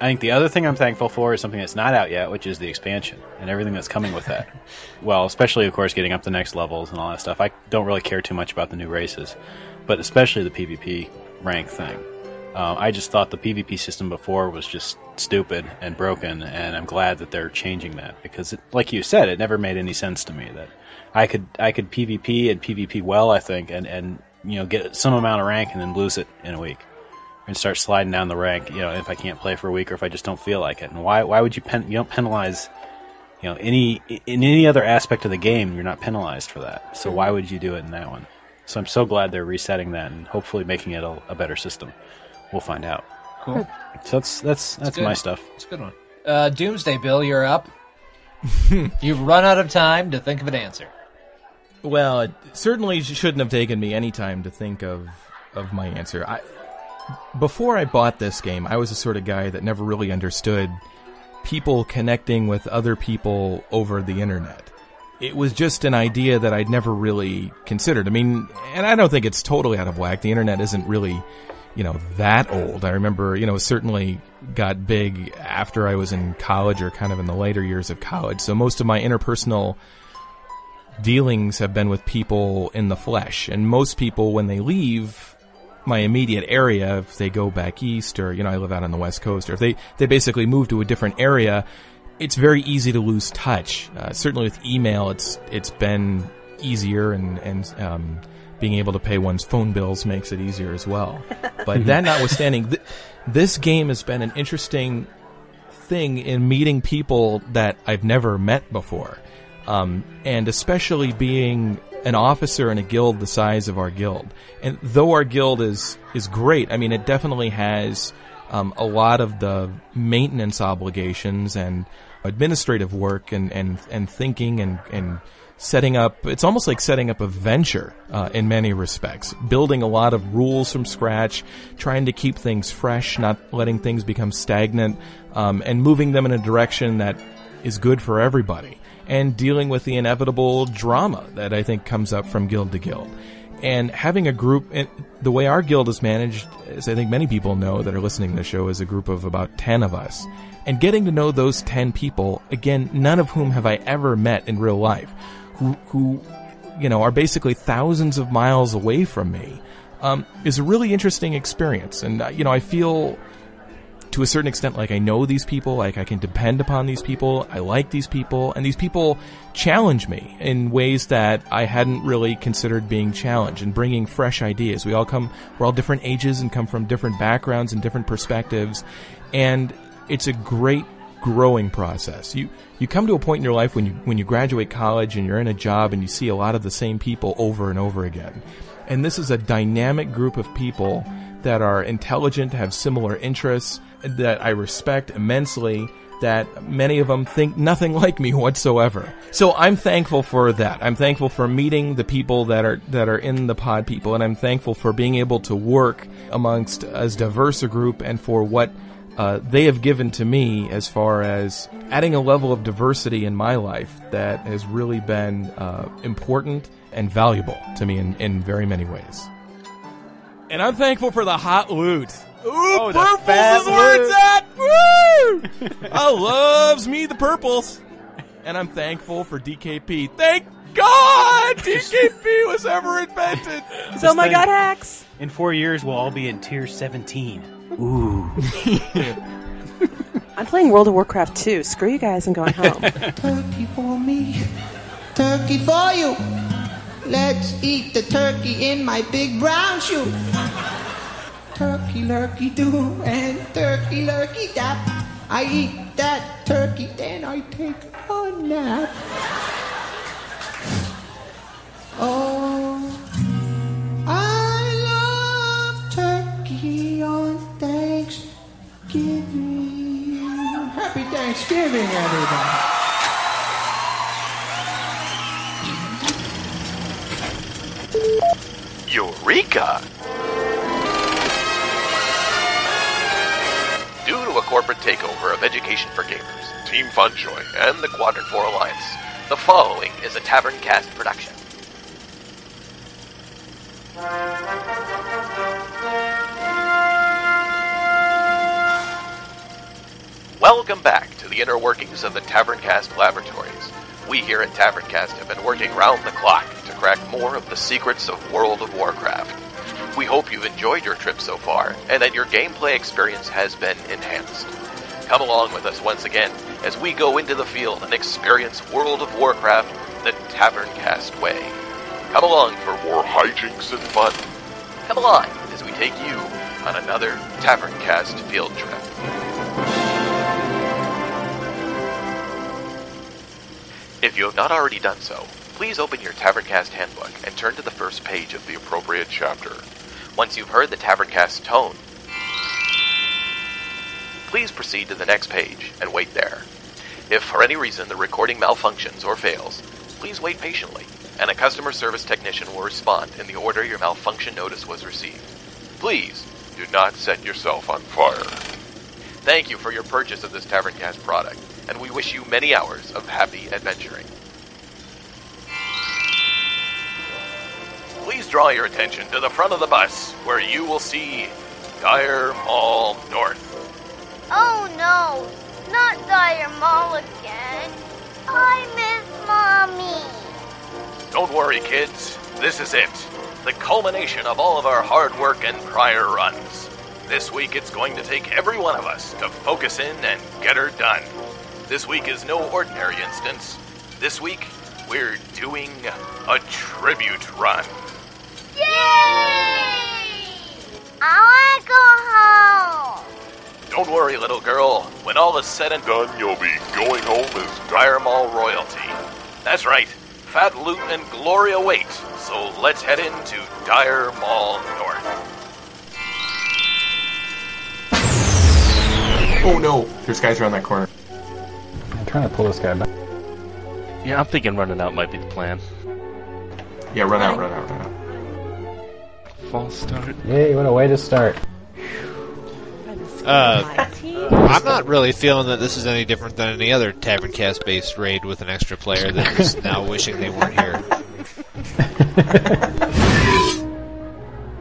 Speaker 6: I think the other thing I'm thankful for is something that's not out yet, which is the expansion and everything that's coming with that. well, especially of course getting up the next levels and all that stuff. I don't really care too much about the new races, but especially the PvP rank thing. Uh, I just thought the PvP system before was just stupid and broken, and I'm glad that they're changing that because, it, like you said, it never made any sense to me that I could I could PvP and PvP well, I think, and and you know get some amount of rank and then lose it in a week and start sliding down the rank. You know, if I can't play for a week or if I just don't feel like it. And why why would you pen you don't penalize you know any in any other aspect of the game you're not penalized for that. So why would you do it in that one? So I'm so glad they're resetting that and hopefully making it a, a better system. We'll find out.
Speaker 7: Cool.
Speaker 6: So that's that's that's
Speaker 7: good.
Speaker 6: my stuff.
Speaker 7: It's a good one. Uh, Doomsday Bill, you're up. You've run out of time to think of an answer.
Speaker 3: Well, it certainly shouldn't have taken me any time to think of of my answer. I, before I bought this game, I was the sort of guy that never really understood people connecting with other people over the internet. It was just an idea that I'd never really considered. I mean, and I don't think it's totally out of whack. The internet isn't really, you know, that old. I remember, you know, it certainly got big after I was in college or kind of in the later years of college. So most of my interpersonal dealings have been with people in the flesh. And most people, when they leave my immediate area, if they go back east or, you know, I live out on the west coast, or if they, they basically move to a different area, it's very easy to lose touch. Uh, certainly with email, it's, it's been easier and, and, um, being able to pay one's phone bills makes it easier as well. But that notwithstanding, th- this game has been an interesting thing in meeting people that I've never met before. Um, and especially being an officer in a guild the size of our guild. And though our guild is, is great, I mean, it definitely has, um, a lot of the maintenance obligations and administrative work and, and, and thinking and, and setting up, it's almost like setting up a venture, uh, in many respects. Building a lot of rules from scratch, trying to keep things fresh, not letting things become stagnant, um, and moving them in a direction that is good for everybody and dealing with the inevitable drama that I think comes up from guild to guild. And having a group, and the way our guild is managed, as I think many people know that are listening to the show, is a group of about 10 of us. And getting to know those 10 people, again, none of whom have I ever met in real life, who, who, you know, are basically thousands of miles away from me, um, is a really interesting experience. And, uh, you know, I feel, to a certain extent like I know these people, like I can depend upon these people, I like these people, and these people challenge me in ways that I hadn't really considered being challenged and bringing fresh ideas. We all come, we're all different ages and come from different backgrounds and different perspectives, and it's a great growing process. You you come to a point in your life when you when you graduate college and you're in a job and you see a lot of the same people over and over again. And this is a dynamic group of people that are intelligent, have similar interests, that I respect immensely, that many of them think nothing like me whatsoever. So I'm thankful for that. I'm thankful for meeting the people that are that are in the pod people and I'm thankful for being able to work amongst as diverse a group and for what uh, they have given to me as far as adding a level of diversity in my life that has really been uh, important and valuable to me in, in very many ways. And I'm thankful for the hot loot. Ooh,
Speaker 6: Oh, the
Speaker 3: purples
Speaker 6: fat
Speaker 3: is where
Speaker 6: loot.
Speaker 3: it's at. Woo! I loves me the purples, and I'm thankful for DKP. Thank God DKP was ever invented.
Speaker 8: So my god, hacks.
Speaker 6: In four years, we'll all be in tier 17. Ooh.
Speaker 8: I'm playing World of Warcraft 2. Screw you guys, I'm going home.
Speaker 12: Turkey for me, turkey for you. Let's eat the turkey in my big brown shoe. Turkey lurkey do and turkey lurkey dap. I eat that turkey, then I take a nap. Oh, I love turkey on Thanksgiving. Happy Thanksgiving, everybody.
Speaker 13: Eureka! Due to a corporate takeover of Education for Gamers, Team Funjoy, and the Quadrant 4 Alliance, the following is a Tavern Cast production. Welcome back to the inner workings of the Tavern Cast laboratories. We here at Tavern Cast have been working round the clock crack more of the secrets of World of Warcraft. We hope you've enjoyed your trip so far and that your gameplay experience has been enhanced. Come along with us once again as we go into the field and experience World of Warcraft the Tavern Cast way. Come along for more hijinks and fun. Come along as we take you on another Tavern Cast field trip. If you have not already done so, please open your Taverncast handbook and turn to the first page of the appropriate chapter. Once you've heard the Taverncast tone, please proceed to the next page and wait there. If for any reason the recording malfunctions or fails, please wait patiently, and a customer service technician will respond in the order your malfunction notice was received. Please do not set yourself on fire. Thank you for your purchase of this Taverncast product, and we wish you many hours of happy adventuring. Please draw your attention to the front of the bus, where you will see Dire Maul North.
Speaker 9: Oh no, not Dire Maul again. I miss Mommy.
Speaker 13: Don't worry, kids. This is it. The culmination of all of our hard work and prior runs. This week, it's going to take every one of us to focus in and get her done. This week is no ordinary instance. This week, we're doing a tribute run.
Speaker 9: Yay! I want to go home.
Speaker 13: Don't worry, little girl. When all is said and done, you'll be going home as Dire Maul royalty. That's right. Fat loot and glory await. So let's head into Dire Maul North.
Speaker 14: Oh no, there's guys around that corner.
Speaker 6: I'm trying to pull this guy back.
Speaker 15: Yeah, I'm thinking running out might be the plan.
Speaker 14: Yeah, run out, run out, run out.
Speaker 15: False start.
Speaker 6: Yay, what a way to start.
Speaker 16: Uh, I'm not really feeling that this is any different than any other Tavern Cast based raid with an extra player that is now wishing they weren't here.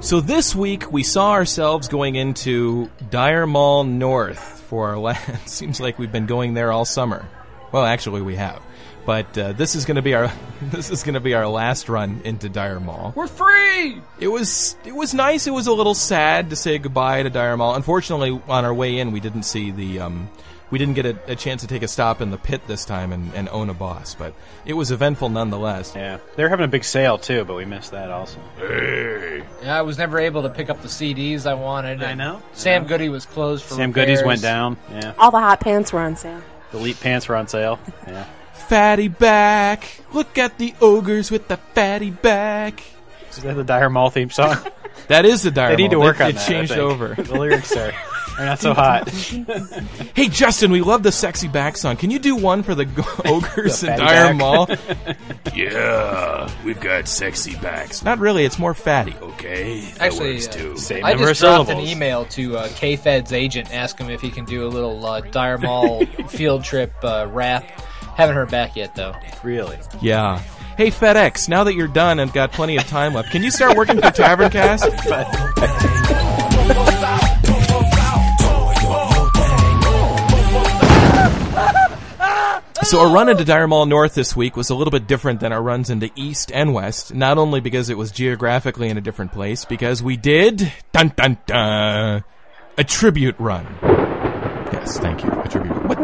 Speaker 3: So this week we saw ourselves going into Dire Maul North for our last. Seems like we've been going there all summer. Well, actually we have, but uh, this is going to be our this is going to be our last run into Dire Maul.
Speaker 7: We're free.
Speaker 3: It was it was nice. It was a little sad to say goodbye to Dire Maul. Unfortunately, on our way in, we didn't see the um, we didn't get a, a chance to take a stop in the pit this time and, and own a boss. But it was eventful nonetheless.
Speaker 6: Yeah, they were having a big sale too, but we missed that also.
Speaker 7: Hey. Yeah, I was never able to pick up the CDs I wanted.
Speaker 6: I know.
Speaker 7: Sam Goody was closed for
Speaker 6: Sam Goodies
Speaker 7: repairs.
Speaker 6: went down. Yeah,
Speaker 8: All the hot pants were on sale.
Speaker 6: the elite pants were on sale. Yeah.
Speaker 3: Fatty back. Look at the ogres with the fatty back.
Speaker 6: Is that the Dire Maul theme song?
Speaker 3: That is the Dire
Speaker 6: They need
Speaker 3: Mall.
Speaker 6: to work
Speaker 3: It-
Speaker 6: on
Speaker 3: it
Speaker 6: that. I
Speaker 3: changed over.
Speaker 6: the lyrics are, are not so hot.
Speaker 3: Hey Justin, we love the sexy back song. Can you do one for the g- ogres
Speaker 6: The
Speaker 3: in
Speaker 6: fatty
Speaker 3: Dire
Speaker 6: back.
Speaker 3: Mall? yeah, we've got sexy backs. Not really. It's more fatty. Okay,
Speaker 7: Actually, uh,
Speaker 6: Same
Speaker 7: I just
Speaker 6: of
Speaker 7: dropped an email to uh, K-Fed's agent, ask him if he can do a little uh, Dire Maul field trip uh, rap. Haven't heard back yet, though.
Speaker 6: Really?
Speaker 3: Yeah. Hey FedEx, now that you're done and got plenty of time left, can you start working for Tavern Cast? So our run into Dire Maul North this week was a little bit different than our runs into East and West, not only because it was geographically in a different place, because we did dun dun dun a tribute run. Yes, thank you. A tribute. What,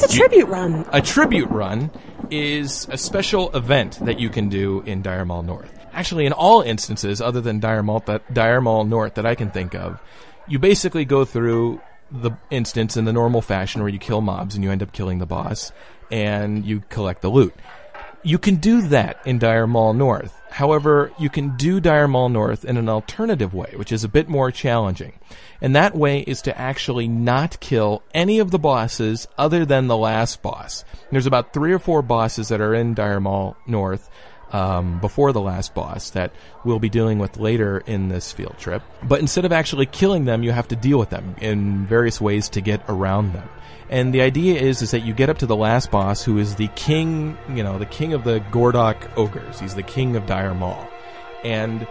Speaker 8: What's a tribute run?
Speaker 3: a tribute run is a special event that you can do in Dire Maul North. Actually, in all instances, other than Dire Maul, that, Dire Maul North that I can think of, you basically go through the instance in the normal fashion where you kill mobs and you end up killing the boss and you collect the loot. You can do that in Dire Maul North. However, you can do Dire Maul North in an alternative way, which is a bit more challenging. And that way is to actually not kill any of the bosses other than the last boss. There's about three or four bosses that are in Dire Maul North um, before the last boss that we'll be dealing with later in this field trip. But instead of actually killing them, you have to deal with them in various ways to get around them. And the idea is is that you get up to the last boss, who is the king, you know, the king of the Gordok ogres. He's the king of Dire Maul, and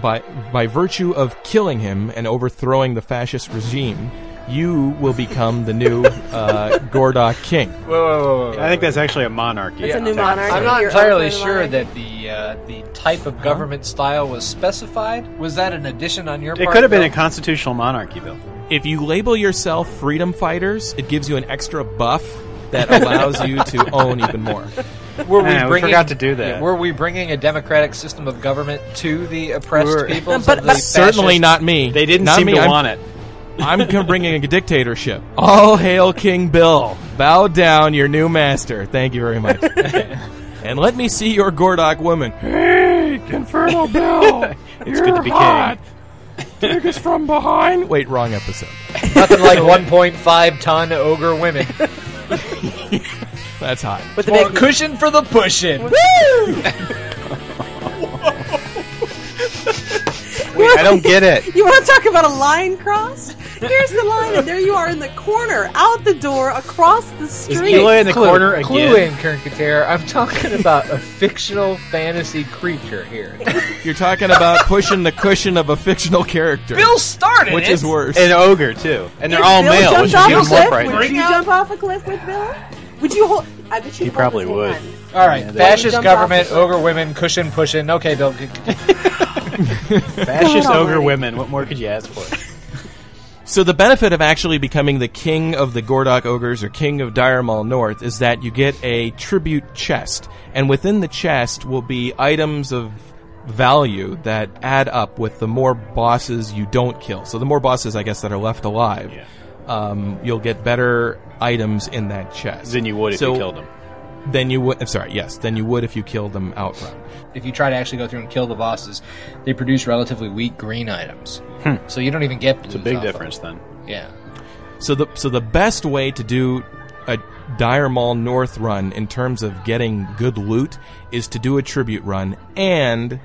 Speaker 3: by by virtue of killing him and overthrowing the fascist regime, you will become the new uh, Gordok king.
Speaker 7: Whoa, whoa, whoa, whoa,
Speaker 6: I think that's actually a monarchy.
Speaker 8: It's a new monarchy.
Speaker 7: I'm not
Speaker 8: You're
Speaker 7: entirely sure that the uh, the type of government style was specified. Was that an addition on your
Speaker 6: It
Speaker 7: part?
Speaker 6: It could have been a constitutional monarchy, Bill.
Speaker 3: If you label yourself freedom fighters, it gives you an extra buff that allows you to own even more.
Speaker 7: Were we
Speaker 6: Yeah, we
Speaker 7: bringing,
Speaker 6: forgot to do that.
Speaker 7: yeah, were we bringing a democratic system of government to the oppressed
Speaker 6: We were-
Speaker 7: peoples?
Speaker 8: But- but-
Speaker 3: Certainly not me.
Speaker 6: They didn't
Speaker 3: Not
Speaker 6: seem
Speaker 3: me.
Speaker 6: to
Speaker 3: I'm-
Speaker 6: want it.
Speaker 3: I'm bringing a dictatorship. All hail King Bill. Bow down, your new master. Thank you very much. and let me see your Gordok woman. Hey, Infernal Bill.
Speaker 6: It's good to be king.
Speaker 3: Take us from behind. Wait, wrong episode.
Speaker 7: Nothing like 1.5 ton ogre women.
Speaker 3: That's hot.
Speaker 8: With the
Speaker 7: More
Speaker 8: big
Speaker 7: cushion for the pushing.
Speaker 6: Wait, I don't get it.
Speaker 8: You want to talk about a line cross? Here's the line, and there you are in the corner, out the door, across the
Speaker 6: Is
Speaker 8: street.
Speaker 6: Eloy in the
Speaker 7: Clue,
Speaker 6: corner
Speaker 7: clue
Speaker 6: again?
Speaker 7: in, Kirkater. I'm talking about a fictional fantasy creature here.
Speaker 3: You're talking about pushing the cushion of a fictional character.
Speaker 7: Bill started
Speaker 3: which
Speaker 7: it.
Speaker 3: is worse.
Speaker 6: An ogre too, and they're
Speaker 8: If
Speaker 6: all
Speaker 8: Bill
Speaker 6: male,
Speaker 8: jumped
Speaker 6: which is
Speaker 8: off
Speaker 6: even
Speaker 8: a
Speaker 6: more
Speaker 8: cliff,
Speaker 6: frightening.
Speaker 8: Would you jump off a cliff with Bill? Would you hold? I bet you
Speaker 6: He probably would.
Speaker 8: it in one.
Speaker 7: All right,
Speaker 6: Yeah,
Speaker 7: fascist government, ogre women, cushion pushing. Okay, Bill. g- g-
Speaker 6: Fascist
Speaker 8: God
Speaker 6: ogre
Speaker 8: almighty.
Speaker 6: women. What more could you ask for?
Speaker 3: So the benefit of actually becoming the king of the Gordok ogres or king of Dire Maul North is that you get a tribute chest, and within the chest will be items of value that add up with the more bosses you don't kill. So the more bosses, I guess, that are left alive, um, you'll get better items in that chest
Speaker 6: Than you would if
Speaker 3: So-
Speaker 6: you killed them.
Speaker 3: Than you would. I'm sorry. Yes, than you would if you killed them outright.
Speaker 7: If you try to actually go through and kill the bosses, they produce relatively weak green items.
Speaker 6: Hmm.
Speaker 7: So you don't even get
Speaker 6: It's a big
Speaker 7: off of
Speaker 6: difference then.
Speaker 7: Yeah.
Speaker 3: So the so the best way to do a Dire Maul North run in terms of getting good loot is to do a tribute run, and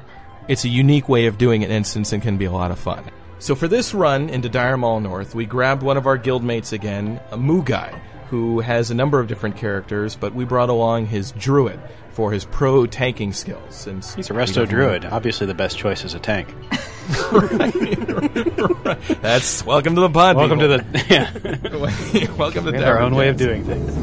Speaker 3: it's a unique way of doing an instance and can be a lot of fun. So for this run into Dire Maul North, we grabbed one of our guildmates again, a Mugai, who has a number of different characters, but we brought along his druid for his pro tanking skills. Since
Speaker 6: He's a resto
Speaker 3: don't
Speaker 6: druid. Obviously, the best choice is a tank.
Speaker 3: That's welcome to the pod.
Speaker 6: Welcome to the yeah.
Speaker 3: welcome to
Speaker 6: We have our own way of doing things.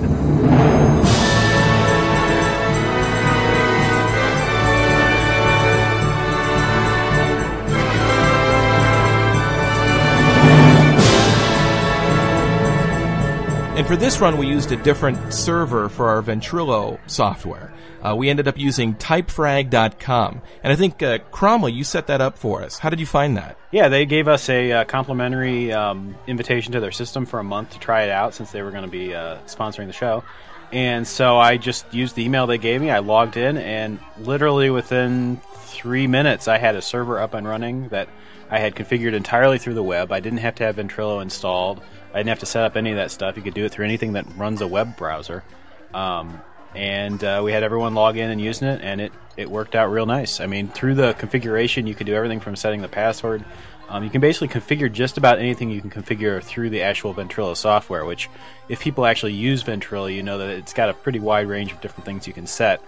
Speaker 3: And for this run, we used a different server for our Ventrilo software. Uh, we ended up using typefrag.com. And I think, uh, Cromwell, you set that up for us. How did you find that?
Speaker 6: Yeah, they gave us a uh, complimentary um, invitation to their system for a month to try it out since they were going to be uh, sponsoring the show. And so I just used the email they gave me. I logged in, and literally within three minutes, I had a server up and running that I had configured entirely through the web. I didn't have to have Ventrilo installed. I didn't have to set up any of that stuff. You could do it through anything that runs a web browser. Um, and uh, we had everyone log in and using it, and it, it worked out real nice. I mean, through the configuration, you could do everything from setting the password. Um, you can basically configure just about anything you can configure through the actual Ventrilo software, which, if people actually use Ventrilo, you know that it's got a pretty wide range of different things you can set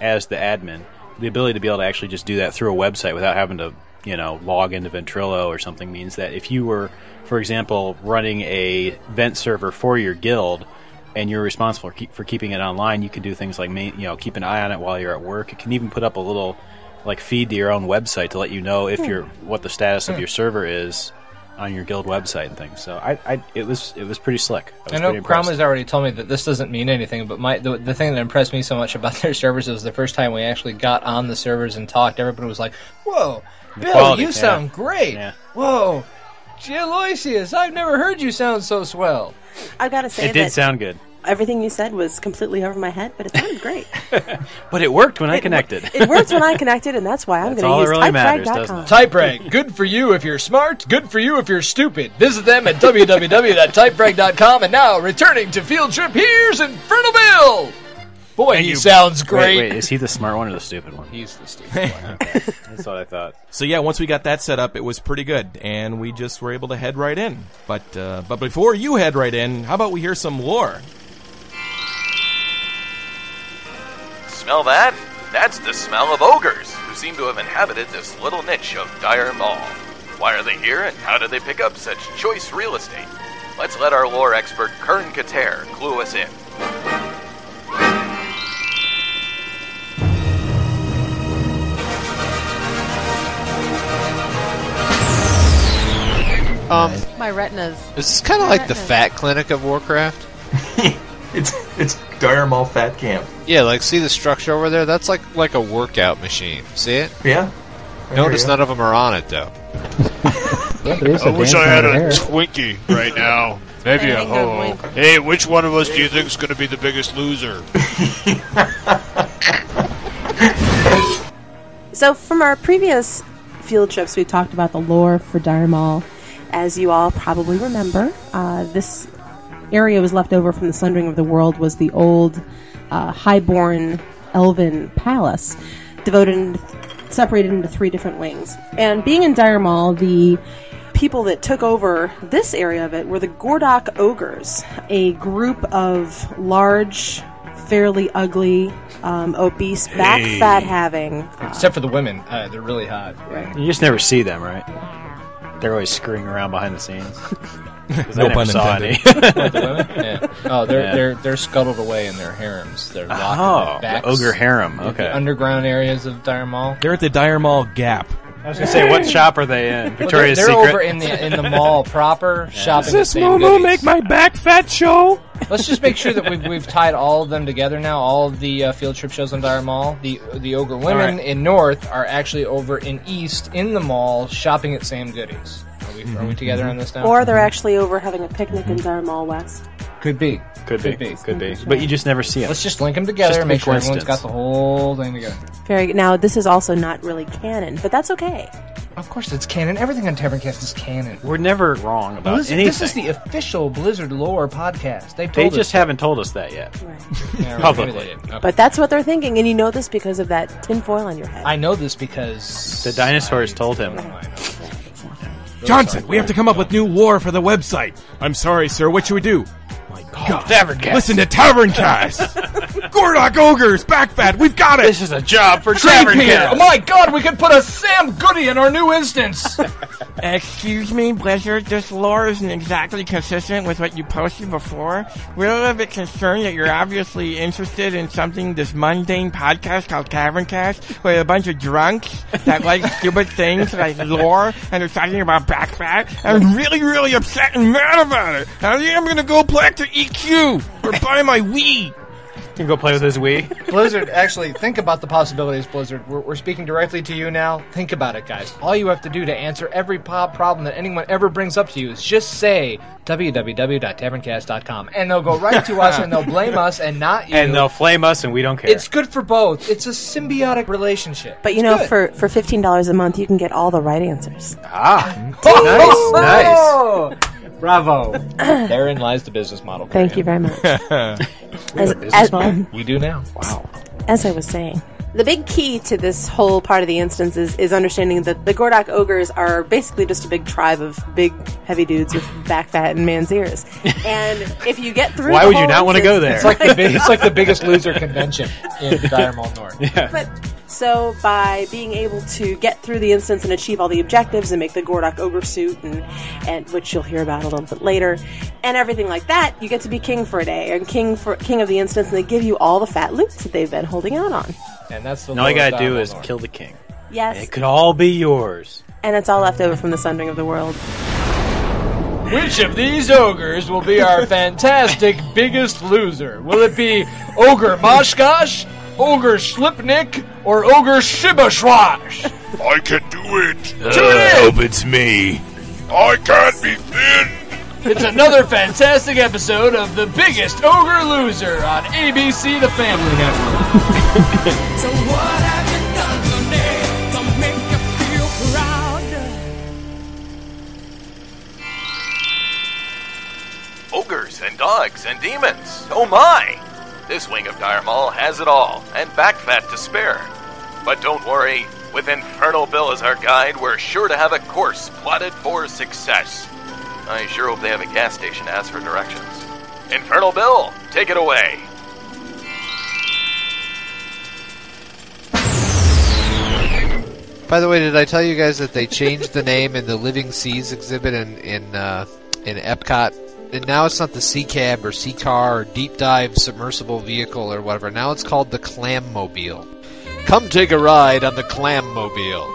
Speaker 6: as the admin. The ability to be able to actually just do that through a website without having to, you know, log into Ventrilo or something means that if you were, for example, running a vent server for your guild, and you're responsible for, keep, for keeping it online, you can do things like you know keep an eye on it while you're at work. It can even put up a little like feed to your own website to let you know if
Speaker 7: Hmm.
Speaker 6: you're what the status of
Speaker 7: Hmm.
Speaker 6: your server is on your guild website and things. So I, I it was it was pretty slick. I,
Speaker 7: I know
Speaker 6: impressed.
Speaker 7: Already told me that this doesn't mean anything, but my the, the thing that impressed me so much about their servers was the first time we actually got on the servers and talked, everybody was like, "Whoa,
Speaker 6: The
Speaker 7: Bill,
Speaker 6: quality,
Speaker 7: you
Speaker 6: yeah.
Speaker 7: sound great!
Speaker 6: Yeah.
Speaker 7: Whoa, Aloysius, I've never heard you sound so swell."
Speaker 8: I've got to say
Speaker 6: It did
Speaker 8: that
Speaker 6: sound good,
Speaker 8: everything you said was completely over my head, but it sounded great.
Speaker 6: but it worked when I
Speaker 8: It-
Speaker 6: connected.
Speaker 8: it worked when I connected, and that's why I'm going to use
Speaker 6: really matters,
Speaker 8: typefrag.com.
Speaker 7: TypeFrag, good for you if you're smart, good for you if you're stupid. Visit them at www.typefrag.com. And now, returning to field trip, here's Infernal Bill. Boy, he sounds great.
Speaker 6: Wait, wait, is he the smart one or the stupid one?
Speaker 7: He's the stupid one.
Speaker 6: That's what I thought.
Speaker 3: So yeah, once we got that set up, it was pretty good, and we just were able to head right in. But uh, but before you head right in, how about we hear some lore?
Speaker 13: Smell that? That's the smell of ogres, who seem to have inhabited this little niche of Dire Maul. Why are they here, and how did they pick up such choice real estate? let's let our lore expert Kern Kater clue us in.
Speaker 16: Um,
Speaker 17: My retinas.
Speaker 16: is this kind of like the fat clinic of Warcraft?
Speaker 14: It's it's Dire Maul Fat Camp.
Speaker 16: Yeah, like see the structure over there? That's like like a workout machine. See it?
Speaker 14: Yeah. I
Speaker 16: Notice none of them are on it though.
Speaker 18: I wish I had a Twinkie right now. Maybe a
Speaker 17: Hang on,
Speaker 18: ho Hey, which one of us do you think is going to be the biggest loser?
Speaker 8: So, from our previous field trips, we talked about the lore for Dire Maul. As you all probably remember, uh, this area was left over from the Sundering of the World was the old uh, highborn elven palace, devoted and separated into three different wings. And being in Dire Maul, the people that took over this area of it were the Gordok Ogres, a group of large, fairly ugly, um, obese, back
Speaker 6: Hey.
Speaker 8: fat having
Speaker 7: Except for the women, uh, they're really hot.
Speaker 8: Right.
Speaker 6: You just never see them, right? They're always screwing around behind the scenes.
Speaker 3: No pun intended.
Speaker 6: any.
Speaker 7: The women? Yeah. Oh, they're
Speaker 6: Yeah.
Speaker 7: they're they're scuttled away in their harems. They're locked
Speaker 6: Oh,
Speaker 7: in their backs.
Speaker 6: the ogre harem,
Speaker 7: in the
Speaker 6: okay.
Speaker 7: underground areas of Dire Maul.
Speaker 3: They're at the Dire Maul Gap.
Speaker 6: I was gonna say, what shop are they in?
Speaker 7: Well,
Speaker 6: Victoria's
Speaker 7: they're, they're
Speaker 6: Secret.
Speaker 7: over in the in the mall proper, shopping.
Speaker 3: Does this
Speaker 7: same
Speaker 3: moo
Speaker 7: goodies.
Speaker 3: make my back fat show?
Speaker 7: Let's just make sure that we've, we've tied all of them together now. All of the uh, field trip shows on Dire Maul. The the ogre women
Speaker 3: right.
Speaker 7: in North are actually over in East in the mall shopping at Sam Goodies. Are we, are we together on this now?
Speaker 8: Or they're actually over having a picnic in Dire Maul West.
Speaker 7: Could be,
Speaker 6: Could be,
Speaker 7: Could be.
Speaker 6: could be. But you just never see them.
Speaker 7: Let's just link them together
Speaker 6: Just
Speaker 7: and make sure everyone's
Speaker 6: coincidence.
Speaker 7: got the whole thing together.
Speaker 8: Very. Now, this is also not really canon, but that's okay.
Speaker 7: Of course, it's canon. Everything on Taverncast is canon.
Speaker 6: We're never wrong about
Speaker 7: Well, this,
Speaker 6: anything.
Speaker 7: this is the official Blizzard lore podcast. They've
Speaker 6: they just
Speaker 7: us.
Speaker 6: haven't told us that yet.
Speaker 7: Yeah, right,
Speaker 6: publicly.
Speaker 7: maybe they didn't. Okay.
Speaker 8: But that's what they're thinking, and you know this because of that tinfoil on your head.
Speaker 7: I know this because
Speaker 6: The dinosaurs told him.
Speaker 3: Johnson, we have to come up with new lore for the website. I'm sorry, sir. What should we do? My God.
Speaker 7: Taverncast.
Speaker 3: Listen to Taverncast. Gordok Ogres, back fat. We've got it.
Speaker 6: This is a job for
Speaker 7: Trade Peter!
Speaker 6: Taverncast.
Speaker 7: Oh my god, we could put a Sam Goody in our new instance!
Speaker 4: Excuse me, Blizzard, this lore isn't exactly consistent with what you posted before. We're a little bit concerned that you're obviously interested in something, this mundane podcast called Caverncast, with a bunch of drunks that like stupid things like lore, and they're talking about back fat. I'm really, really upset and mad about it. I think I'm gonna go back to EQ, or buy my Wii.
Speaker 6: You can go play with his Wii.
Speaker 7: Blizzard, actually, think about the possibilities, Blizzard. We're, we're speaking directly to you now. Think about it, guys. All you have to do to answer every pop problem that anyone ever brings up to you is just say www.taverncast.com, and they'll go right to us and they'll blame us and not you.
Speaker 6: And they'll flame us, and we don't care.
Speaker 7: It's good for both. It's a symbiotic relationship.
Speaker 8: But you know, for for fifteen dollars a month, you can get all the right answers.
Speaker 6: ah,
Speaker 7: Oh,
Speaker 6: nice,
Speaker 7: nice. Bravo. Therein lies the business model.
Speaker 8: Thank
Speaker 7: him.
Speaker 8: you very much.
Speaker 7: We
Speaker 8: As,
Speaker 7: have a business
Speaker 8: as-
Speaker 7: model? We do now.
Speaker 6: Wow.
Speaker 8: as I was saying, the big key to this whole part of the instance is, is understanding that the Gordok ogres are basically just a big tribe of big, heavy dudes with back fat and man's ears. And if you get through,
Speaker 6: Why
Speaker 8: the
Speaker 6: would you
Speaker 8: whole
Speaker 6: not want to go there?
Speaker 7: It's like the big, it's like the biggest loser convention in Dire Mall North.
Speaker 6: yeah.
Speaker 8: But so by being able to get through the instance and achieve all the objectives and make the Gordok ogre suit and and which you'll hear about a little bit later and everything like that, you get to be king for a day and king for king of the instance and they give you all the fat loot that they've been holding out on.
Speaker 7: And that's the
Speaker 6: And all you gotta do is
Speaker 7: North.
Speaker 6: kill the king.
Speaker 8: Yes.
Speaker 6: It could all be yours.
Speaker 8: And it's all left over from the sundering of the world.
Speaker 7: Which of these ogres will be our fantastic biggest loser? Will it be Ogre Moshkosh, Ogre Slipnik, or Ogre Shibashwash?
Speaker 2: I can do it.
Speaker 7: Tune in!
Speaker 3: hope it's me.
Speaker 2: I can't be thin.
Speaker 7: It's another fantastic episode of The Biggest Ogre Loser on ABC The Family Network.
Speaker 9: So what have you done today to make you feel proud?
Speaker 13: Ogres and dogs and demons. Oh my! This wing of Dire has it all, and back fat to spare. But don't worry, with Infernal Bill as our guide, we're sure to have a course plotted for success. I sure hope they have a gas station to ask for directions. Infernal Bill, take it away.
Speaker 16: By the way, did I tell you guys that they changed the name in the Living Seas exhibit in in uh, in Epcot
Speaker 7: and now it's not the Sea Cab or Sea Car or Deep Dive Submersible Vehicle or whatever. Now it's called the Clam Mobile. Come take a ride on the Clam Mobile.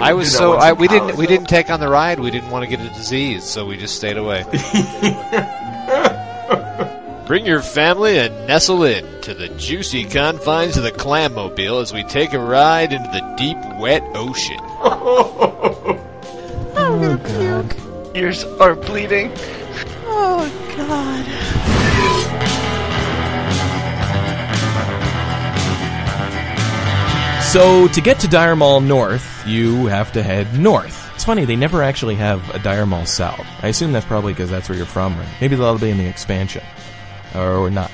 Speaker 7: I was so I, we didn't
Speaker 14: college.
Speaker 7: we didn't take on the ride. We didn't want to get a disease, so we just stayed away. Bring your family and nestle in to the juicy confines of the Clam Mobile as we take a ride into the deep, wet ocean.
Speaker 8: Oh, oh God.
Speaker 15: Ears are bleeding.
Speaker 8: Oh, God.
Speaker 3: So to get to Dire Maul North, you have to head north. It's funny, they never actually have a Dire Maul South. I assume that's probably because that's where you're from, or maybe that'll be in the expansion. Or not.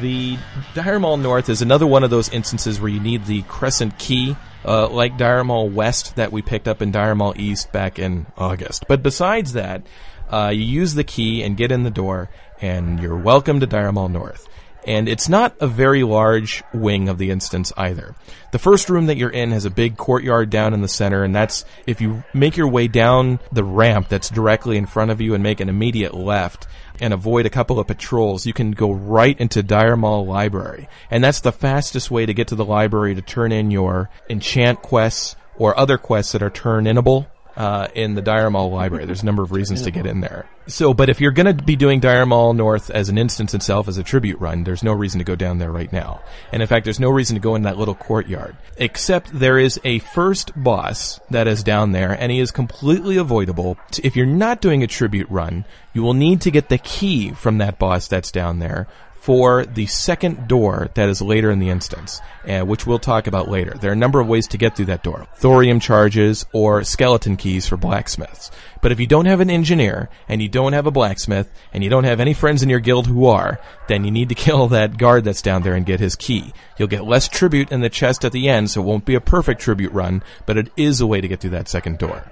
Speaker 3: The Dire Maul North is another one of those instances where you need the Crescent Key, uh, like Dire Maul West that we picked up in Dire Maul East back in August. But besides that, uh, you use the key and get in the door, and you're welcome to Dire Maul North. And it's not a very large wing of the instance either. The first room that you're in has a big courtyard down in the center, and that's if you make your way down the ramp that's directly in front of you and make an immediate left and avoid a couple of patrols, you can go right into Dire Maul Library. And that's the fastest way to get to the library to turn in your enchant quests or other quests that are turn inable uh, in the Dire Maul library. There's a number of reasons to get in there. So, but if you're going to be doing Dire Maul North as an instance itself as a tribute run, there's no reason to go down there right now. And in fact, there's no reason to go in that little courtyard. Except there is a first boss that is down there, and he is completely avoidable. If you're not doing a tribute run, you will need to get the key from that boss that's down there for the second door that is later in the instance, uh, which we'll talk about later. There are a number of ways to get through that door. Thorium charges or skeleton keys for blacksmiths. But if you don't have an engineer, and you don't have a blacksmith, and you don't have any friends in your guild who are, then you need to kill that guard that's down there and get his key. You'll get less tribute in the chest at the end, so it won't be a perfect tribute run, but it is a way to get through that second door.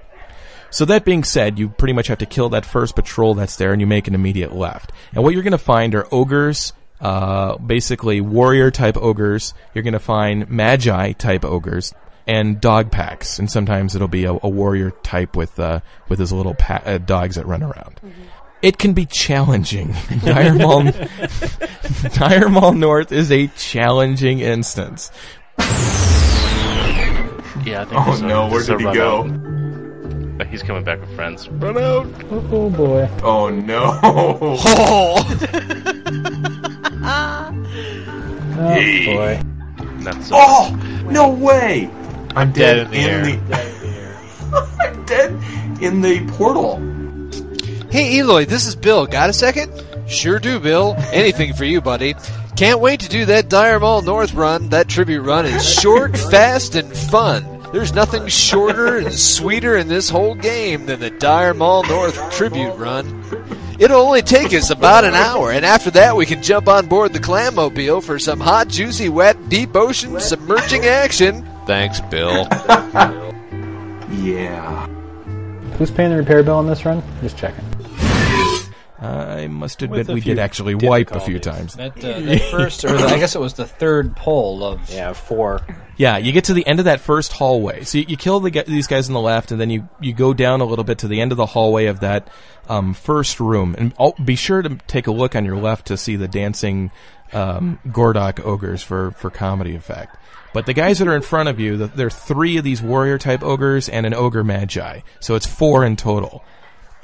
Speaker 3: So that being said, you pretty much have to kill that first patrol that's there, and you make an immediate left. And what you're going to find are ogres, uh, basically warrior type ogres. You're going to find magi type ogres and dog packs, and sometimes it'll be a, a warrior type with uh, with his little pa- uh, dogs that run around. It can be challenging. Dire Maul, Dire Maul North is a challenging instance.
Speaker 15: Yeah, I think
Speaker 14: Oh,
Speaker 15: this is a-
Speaker 14: no,
Speaker 15: this
Speaker 14: where
Speaker 15: is a
Speaker 14: did he go?
Speaker 15: out. But he's coming back with friends. Run out!
Speaker 17: Oh, oh boy.
Speaker 14: Oh no!
Speaker 7: Oh!
Speaker 17: Oh boy.
Speaker 15: That's
Speaker 14: Oh no way! I'm
Speaker 7: Dead
Speaker 14: dead,
Speaker 7: in the
Speaker 14: the. I'm dead in the portal.
Speaker 7: Hey Eloy, this is Bill. Got a second? Sure do, Bill. Anything for you, buddy. Can't wait to do that Dire Maul North run. That tribute run is short, fast, and fun. There's nothing shorter and sweeter in this whole game than the Dire Maul North tribute run. It'll only take us about an hour, and after that we can jump on board the Clammobile for some hot, juicy, wet, deep ocean submerging action. Thanks, Bill.
Speaker 14: Yeah.
Speaker 17: Who's paying the repair bill on this run? Just checking.
Speaker 3: I must
Speaker 19: With
Speaker 3: admit
Speaker 19: a
Speaker 3: we
Speaker 19: few
Speaker 3: did actually wipe a few
Speaker 19: difficulties.
Speaker 3: times.
Speaker 19: That, uh, that first, or the, I guess it was the third pole of
Speaker 6: yeah four.
Speaker 3: Yeah, you get to the end of that first hallway. So you, you kill the, gu- these guys on the left, and then you, you go down a little bit to the end of the hallway of that um, first room. And oh, be sure to take a look on your left to see the dancing um, Gordok ogres for, for comedy effect. But the guys that are in front of you, the, there are three of these warrior type ogres and an ogre magi. So it's four in total.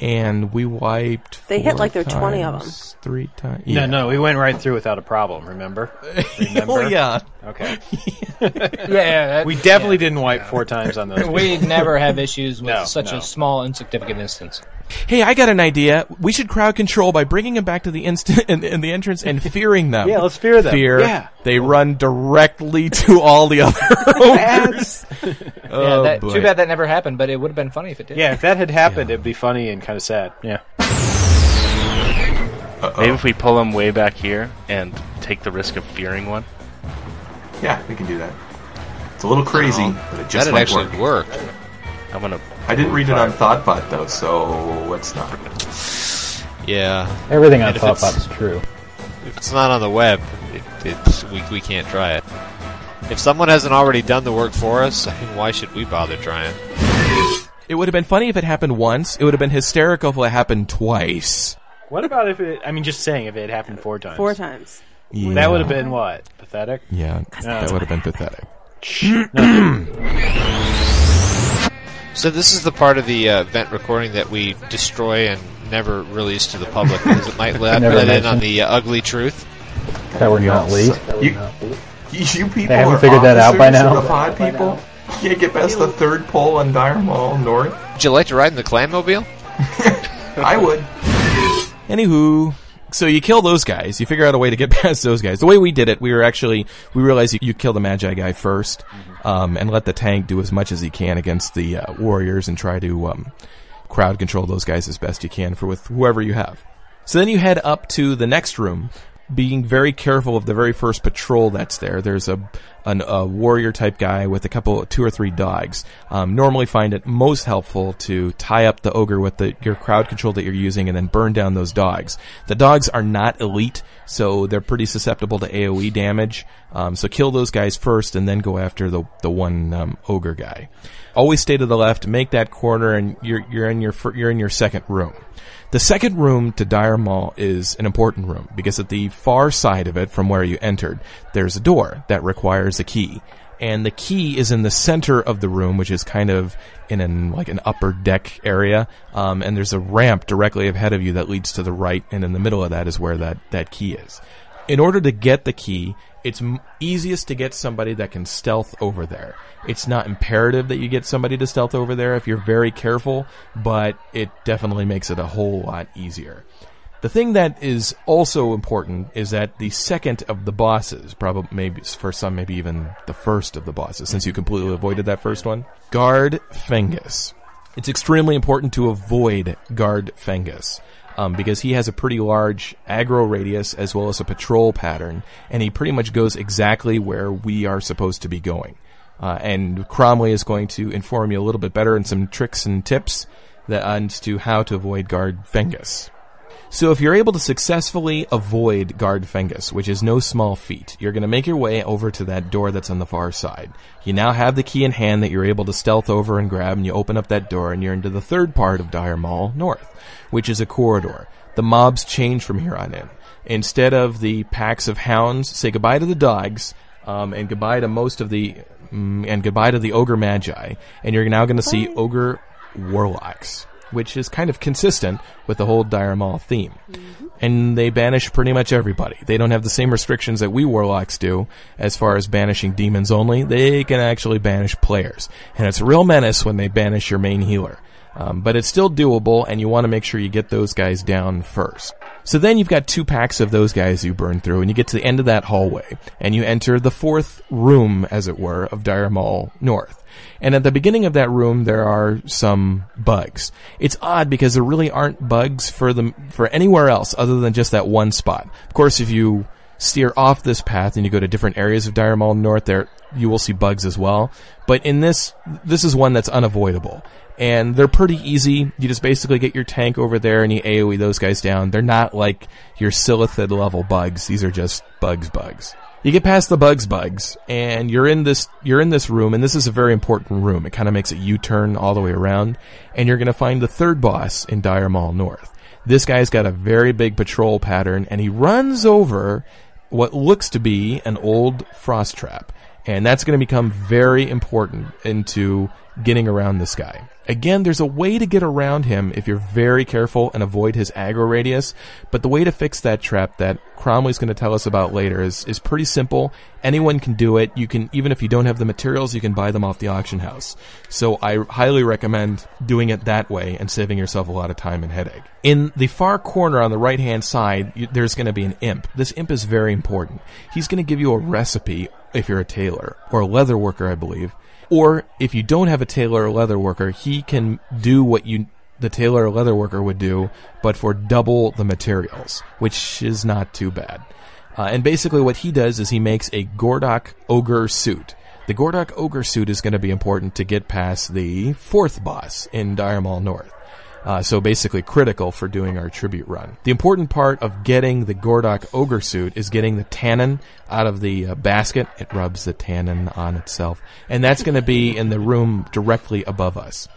Speaker 3: And we wiped.
Speaker 8: They hit like there are 20 of them.
Speaker 3: Three times.
Speaker 6: No, no, we went right through without a problem. Remember? Remember?
Speaker 3: Oh, yeah.
Speaker 6: Okay.
Speaker 19: yeah, that-
Speaker 6: we definitely didn't wipe four times on those.
Speaker 19: we never have issues with
Speaker 6: No,
Speaker 19: such
Speaker 6: no.
Speaker 19: a small, insignificant instance.
Speaker 3: Hey, I got an idea. We should crowd control by bringing them back to the instant in, in the entrance and fearing them.
Speaker 6: Yeah, let's fear them.
Speaker 3: Fear.
Speaker 6: Yeah.
Speaker 3: They run directly to all the other ogres.
Speaker 19: yeah,
Speaker 3: Oh,
Speaker 19: that,
Speaker 3: boy.
Speaker 19: too bad that never happened, but it would have been funny if it did.
Speaker 6: Yeah, if that had happened, it'd be funny and kind of sad. Yeah.
Speaker 15: Maybe if we pull them way back here and take the risk of fearing one.
Speaker 14: Yeah, we can do that. It's a little crazy,
Speaker 7: No,
Speaker 14: but it just
Speaker 7: that'd
Speaker 14: might
Speaker 7: actually
Speaker 14: work.
Speaker 7: work.
Speaker 15: I'm gonna.
Speaker 14: I didn't read it on Thottbot though, so let's not.
Speaker 7: Yeah.
Speaker 17: Everything on
Speaker 7: And
Speaker 17: Thottbot is true.
Speaker 7: If it's not on the web, it, it's we, we can't try it. If someone hasn't already done the work for us, I mean, why should we bother trying?
Speaker 3: It would have been funny if it happened once. It would have been hysterical if it happened twice.
Speaker 6: What about if it? I mean, just saying, if it happened four times.
Speaker 8: Four times.
Speaker 3: Yeah.
Speaker 6: That would have been what? Pathetic.
Speaker 3: Yeah,
Speaker 6: No.
Speaker 3: that would have been pathetic.
Speaker 16: So this is the part of the uh, event recording that we destroy and never release to the public because it might let, let in on the uh, ugly truth.
Speaker 17: That would not leave.
Speaker 14: You, you people
Speaker 17: They haven't
Speaker 14: are
Speaker 17: figured that out by now?
Speaker 14: of The pod people You can't get past the third pole on Dire Maul North.
Speaker 16: Would you like to ride in the Clammobile?
Speaker 14: I would.
Speaker 3: Anywho, so you kill those guys. You figure out a way to get past those guys. The way we did it, we were actually we realized you, you kill the Magi guy 1st um, and let the tank do as much as he can against the uh, warriors, and try to um, crowd control those guys as best you can for with whoever you have. So then you head up to the next room, being very careful of the very first patrol that's there. There's a an, a warrior type guy with a couple, two or three dogs. Um, normally find it most helpful to tie up the ogre with the your crowd control that you're using, and then burn down those dogs. The dogs are not elite, so they're pretty susceptible to AOE damage. Um, so kill those guys first, and then go after the the one um, ogre guy. Always stay to the left, make that corner, and you're you're in your you're in your second room. The second room to Dire Maul is an important room because at the far side of it from where you entered, there's a door that requires a key. And the key is in the center of the room, which is kind of in an, like an upper deck area. Um, and there's a ramp directly ahead of you that leads to the right, and in the middle of that is where that, that key is. In order to get the key, it's easiest to get somebody that can stealth over there. It's not imperative that you get somebody to stealth over there if you're very careful, but it definitely makes it a whole lot easier. The thing that is also important is that the second of the bosses, probably maybe for some, maybe even the first of the bosses, since you completely avoided that first one, Guard Fengus. It's extremely important to avoid Guard Fengus. Um, because he has a pretty large aggro radius as well as a patrol pattern, and he pretty much goes exactly where we are supposed to be going. Uh, and Cromley is going to inform you a little bit better and some tricks and tips that as to how to avoid Guard Fengus. So if you're able to successfully avoid Guard Fengus, which is no small feat, you're going to make your way over to that door that's on the far side. You now have the key in hand that you're able to stealth over and grab, and you open up that door, and you're into the third part of Dire Maul North, which is a corridor. The mobs change from here on in. Instead of the packs of hounds, say goodbye to the dogs, um, and goodbye to most of the, mm, and goodbye to the ogre magi, and you're now going to see ogre warlocks which is kind of consistent with the whole Dire Maul theme. And they banish pretty much everybody. They don't have the same restrictions that we warlocks do as far as banishing demons only. They can actually banish players. And it's a real menace when they banish your main healer. Um, but it's still doable, and you want to make sure you get those guys down first. So then you've got two packs of those guys you burn through, and you get to the end of that hallway, and you enter the fourth room, as it were, of Dire Maul North. And at the beginning of that room, there are some bugs. It's odd because there really aren't bugs for them for anywhere else other than just that one spot. Of course, if you steer off this path and you go to different areas of Dire Maul North, there you will see bugs as well. But in this, this is one that's unavoidable. And they're pretty easy. You just basically get your tank over there and you AoE those guys down. They're not like your Silithid level bugs. These are just bugs bugs. You get past the bugs bugs and you're in this you're in this room and this is a very important room. It kind of makes a U-turn all the way around and you're going to find the third boss in Dire Maul North. This guy's got a very big patrol pattern and he runs over what looks to be an old frost trap. And that's going to become very important into getting around this guy. Again, there's a way to get around him if you're very careful and avoid his aggro radius, but the way to fix that trap that Cromley's going to tell us about later is, is pretty simple. Anyone can do it. You can, even if you don't have the materials, you can buy them off the auction house. So I highly recommend doing it that way and saving yourself a lot of time and headache. In the far corner on the right hand side, you, there's going to be an imp. This imp is very important. He's going to give you a recipe if you're a tailor or a leather worker, I believe. Or if you don't have a tailor or leather worker, he can do what you the tailor or leather worker would do, but for double the materials, which is not too bad. Uh, and basically, what he does is he makes a Gordok ogre suit. The Gordok ogre suit is going to be important to get past the fourth boss in Dire Maul North. Uh, so basically critical for doing our tribute run. The important part of getting the Gordok ogre suit is getting the tannin out of the uh, basket. It rubs the tannin on itself, and that's going to be in the room directly above us.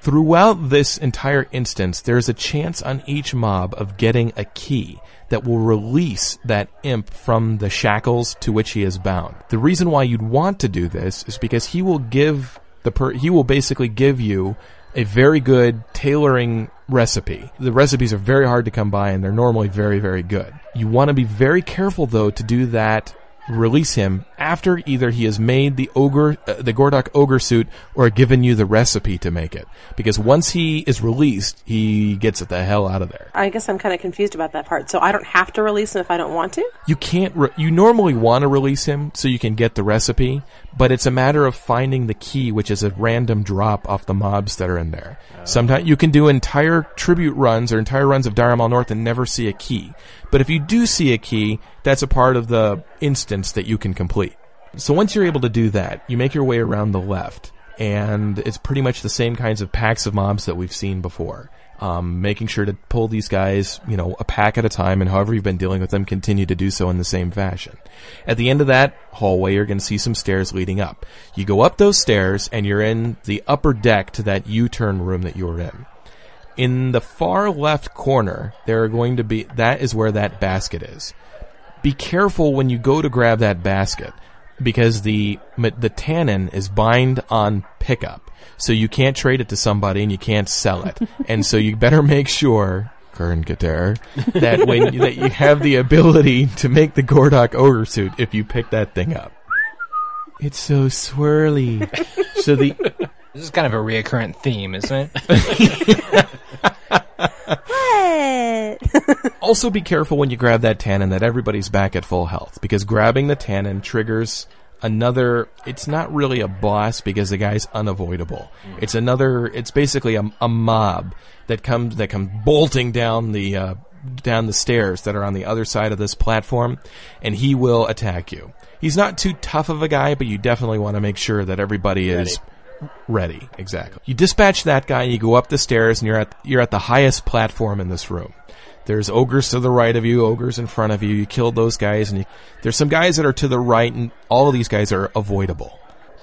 Speaker 3: Throughout this entire instance, there's a chance on each mob of getting a key that will release that imp from the shackles to which he is bound. The reason why you'd want to do this is because he will give the per- he will basically give you a very good tailoring recipe. The recipes are very hard to come by and they're normally very, very good. You want to be very careful though to do that release him after either he has made the ogre uh, the Gordok ogre suit or given you the recipe to make it. Because once he is released he gets it the hell out of there.
Speaker 8: I guess I'm kind of confused about that part. So I don't have to release him if I don't want to?
Speaker 3: you can't re- you normally want to release him so you can get the recipe but it's a matter of finding the key which is a random drop off the mobs that are in there. Sometimes you can do entire tribute runs or entire runs of Dire Maul North and never see a key but if you do see a key that's a part of the instance that you can complete so once you're able to do that you make your way around the left and it's pretty much the same kinds of packs of mobs that we've seen before um, making sure to pull these guys, you know, a pack at a time, and however you've been dealing with them, continue to do so in the same fashion. At the end of that hallway, you're going to see some stairs leading up. You go up those stairs, and you're in the upper deck to that U-turn room that you were in. In the far left corner, there are going to be, that is where that basket is. Be careful when you go to grab that basket, because the, the tannin is bind on pickup. So you can't trade it to somebody and you can't sell it. and so you better make sure, Kern Kater, that when that you have the ability to make the Gordok ogre suit if you pick that thing up. It's so swirly. so the
Speaker 7: This is kind of a reoccurrent theme, isn't it?
Speaker 3: also be careful when you grab that tannin that everybody's back at full health because grabbing the tannin triggers another it's not really a boss because the guy's unavoidable it's another it's basically a, a mob that comes that comes bolting down the uh, down the stairs that are on the other side of this platform and he will attack you he's not too tough of a guy but you definitely want to make sure that everybody is ready exactly you dispatch that guy and you go up the stairs and you're at you're at the highest platform in this room there's ogres to the right of you, ogres in front of you. You killed those guys, and you, there's some guys that are to the right, and all of these guys are avoidable.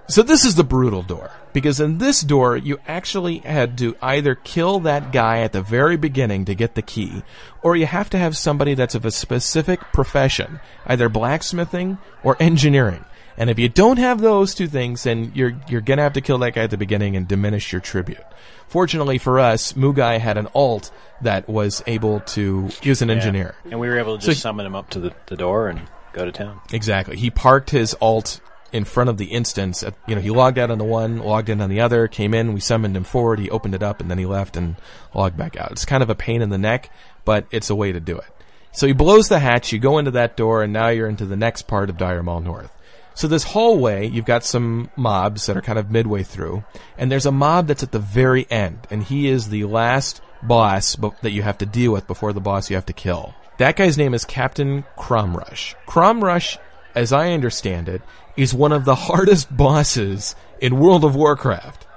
Speaker 3: So this is the brutal door because in this door you actually had to either kill that guy at the very beginning to get the key, or you have to have somebody that's of a specific profession, either blacksmithing or engineering. And if you don't have those two things, then you're you're gonna have to kill that guy at the beginning and diminish your tribute. Fortunately for us, Mugai had an alt that was able to. He was an
Speaker 6: Yeah.
Speaker 3: engineer,
Speaker 6: And we were able to just
Speaker 3: he-
Speaker 6: summon him up to the, the door and go to town.
Speaker 3: Exactly. He parked his alt in front of the instance. At, you know, he logged out on the one, logged in on the other, came in, we summoned him forward, he opened it up, and then he left and logged back out. It's kind of a pain in the neck, but it's a way to do it. So he blows the hatch, you go into that door, and now you're into the next part of Dire Maul North. So this hallway, you've got some mobs that are kind of midway through, and there's a mob that's at the very end, and he is the last boss that you have to deal with before the boss you have to kill. That guy's name is Captain Kromcrush. Kromcrush, as I understand it, is one of the hardest bosses in World of Warcraft.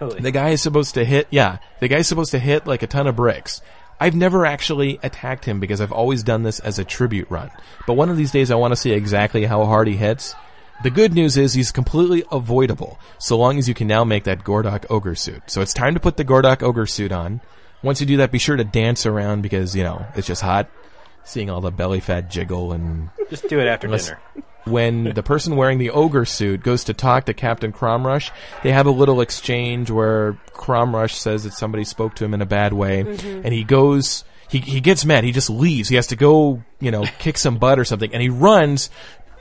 Speaker 6: Really?
Speaker 3: The guy is supposed to hit, yeah, the guy's supposed to hit like a ton of bricks. I've never actually attacked him because I've always done this as a tribute run. But one of these days I want to see exactly how hard he hits. The good news is he's completely avoidable, so long as you can now make that Gordok Ogre suit. So it's time to put the Gordok Ogre suit on. Once you do that, be sure to dance around because, you know, it's just hot. Seeing all the belly fat jiggle and
Speaker 6: Just do it after
Speaker 3: Unless-
Speaker 6: dinner.
Speaker 3: When the person wearing the ogre suit goes to talk to Captain Kromcrush, they have a little exchange where Kromcrush says that somebody spoke to him in a bad way,
Speaker 8: Mhm.
Speaker 3: and he goes. He, he gets mad. He just leaves. He has to go, you know, kick some butt or something, and he runs.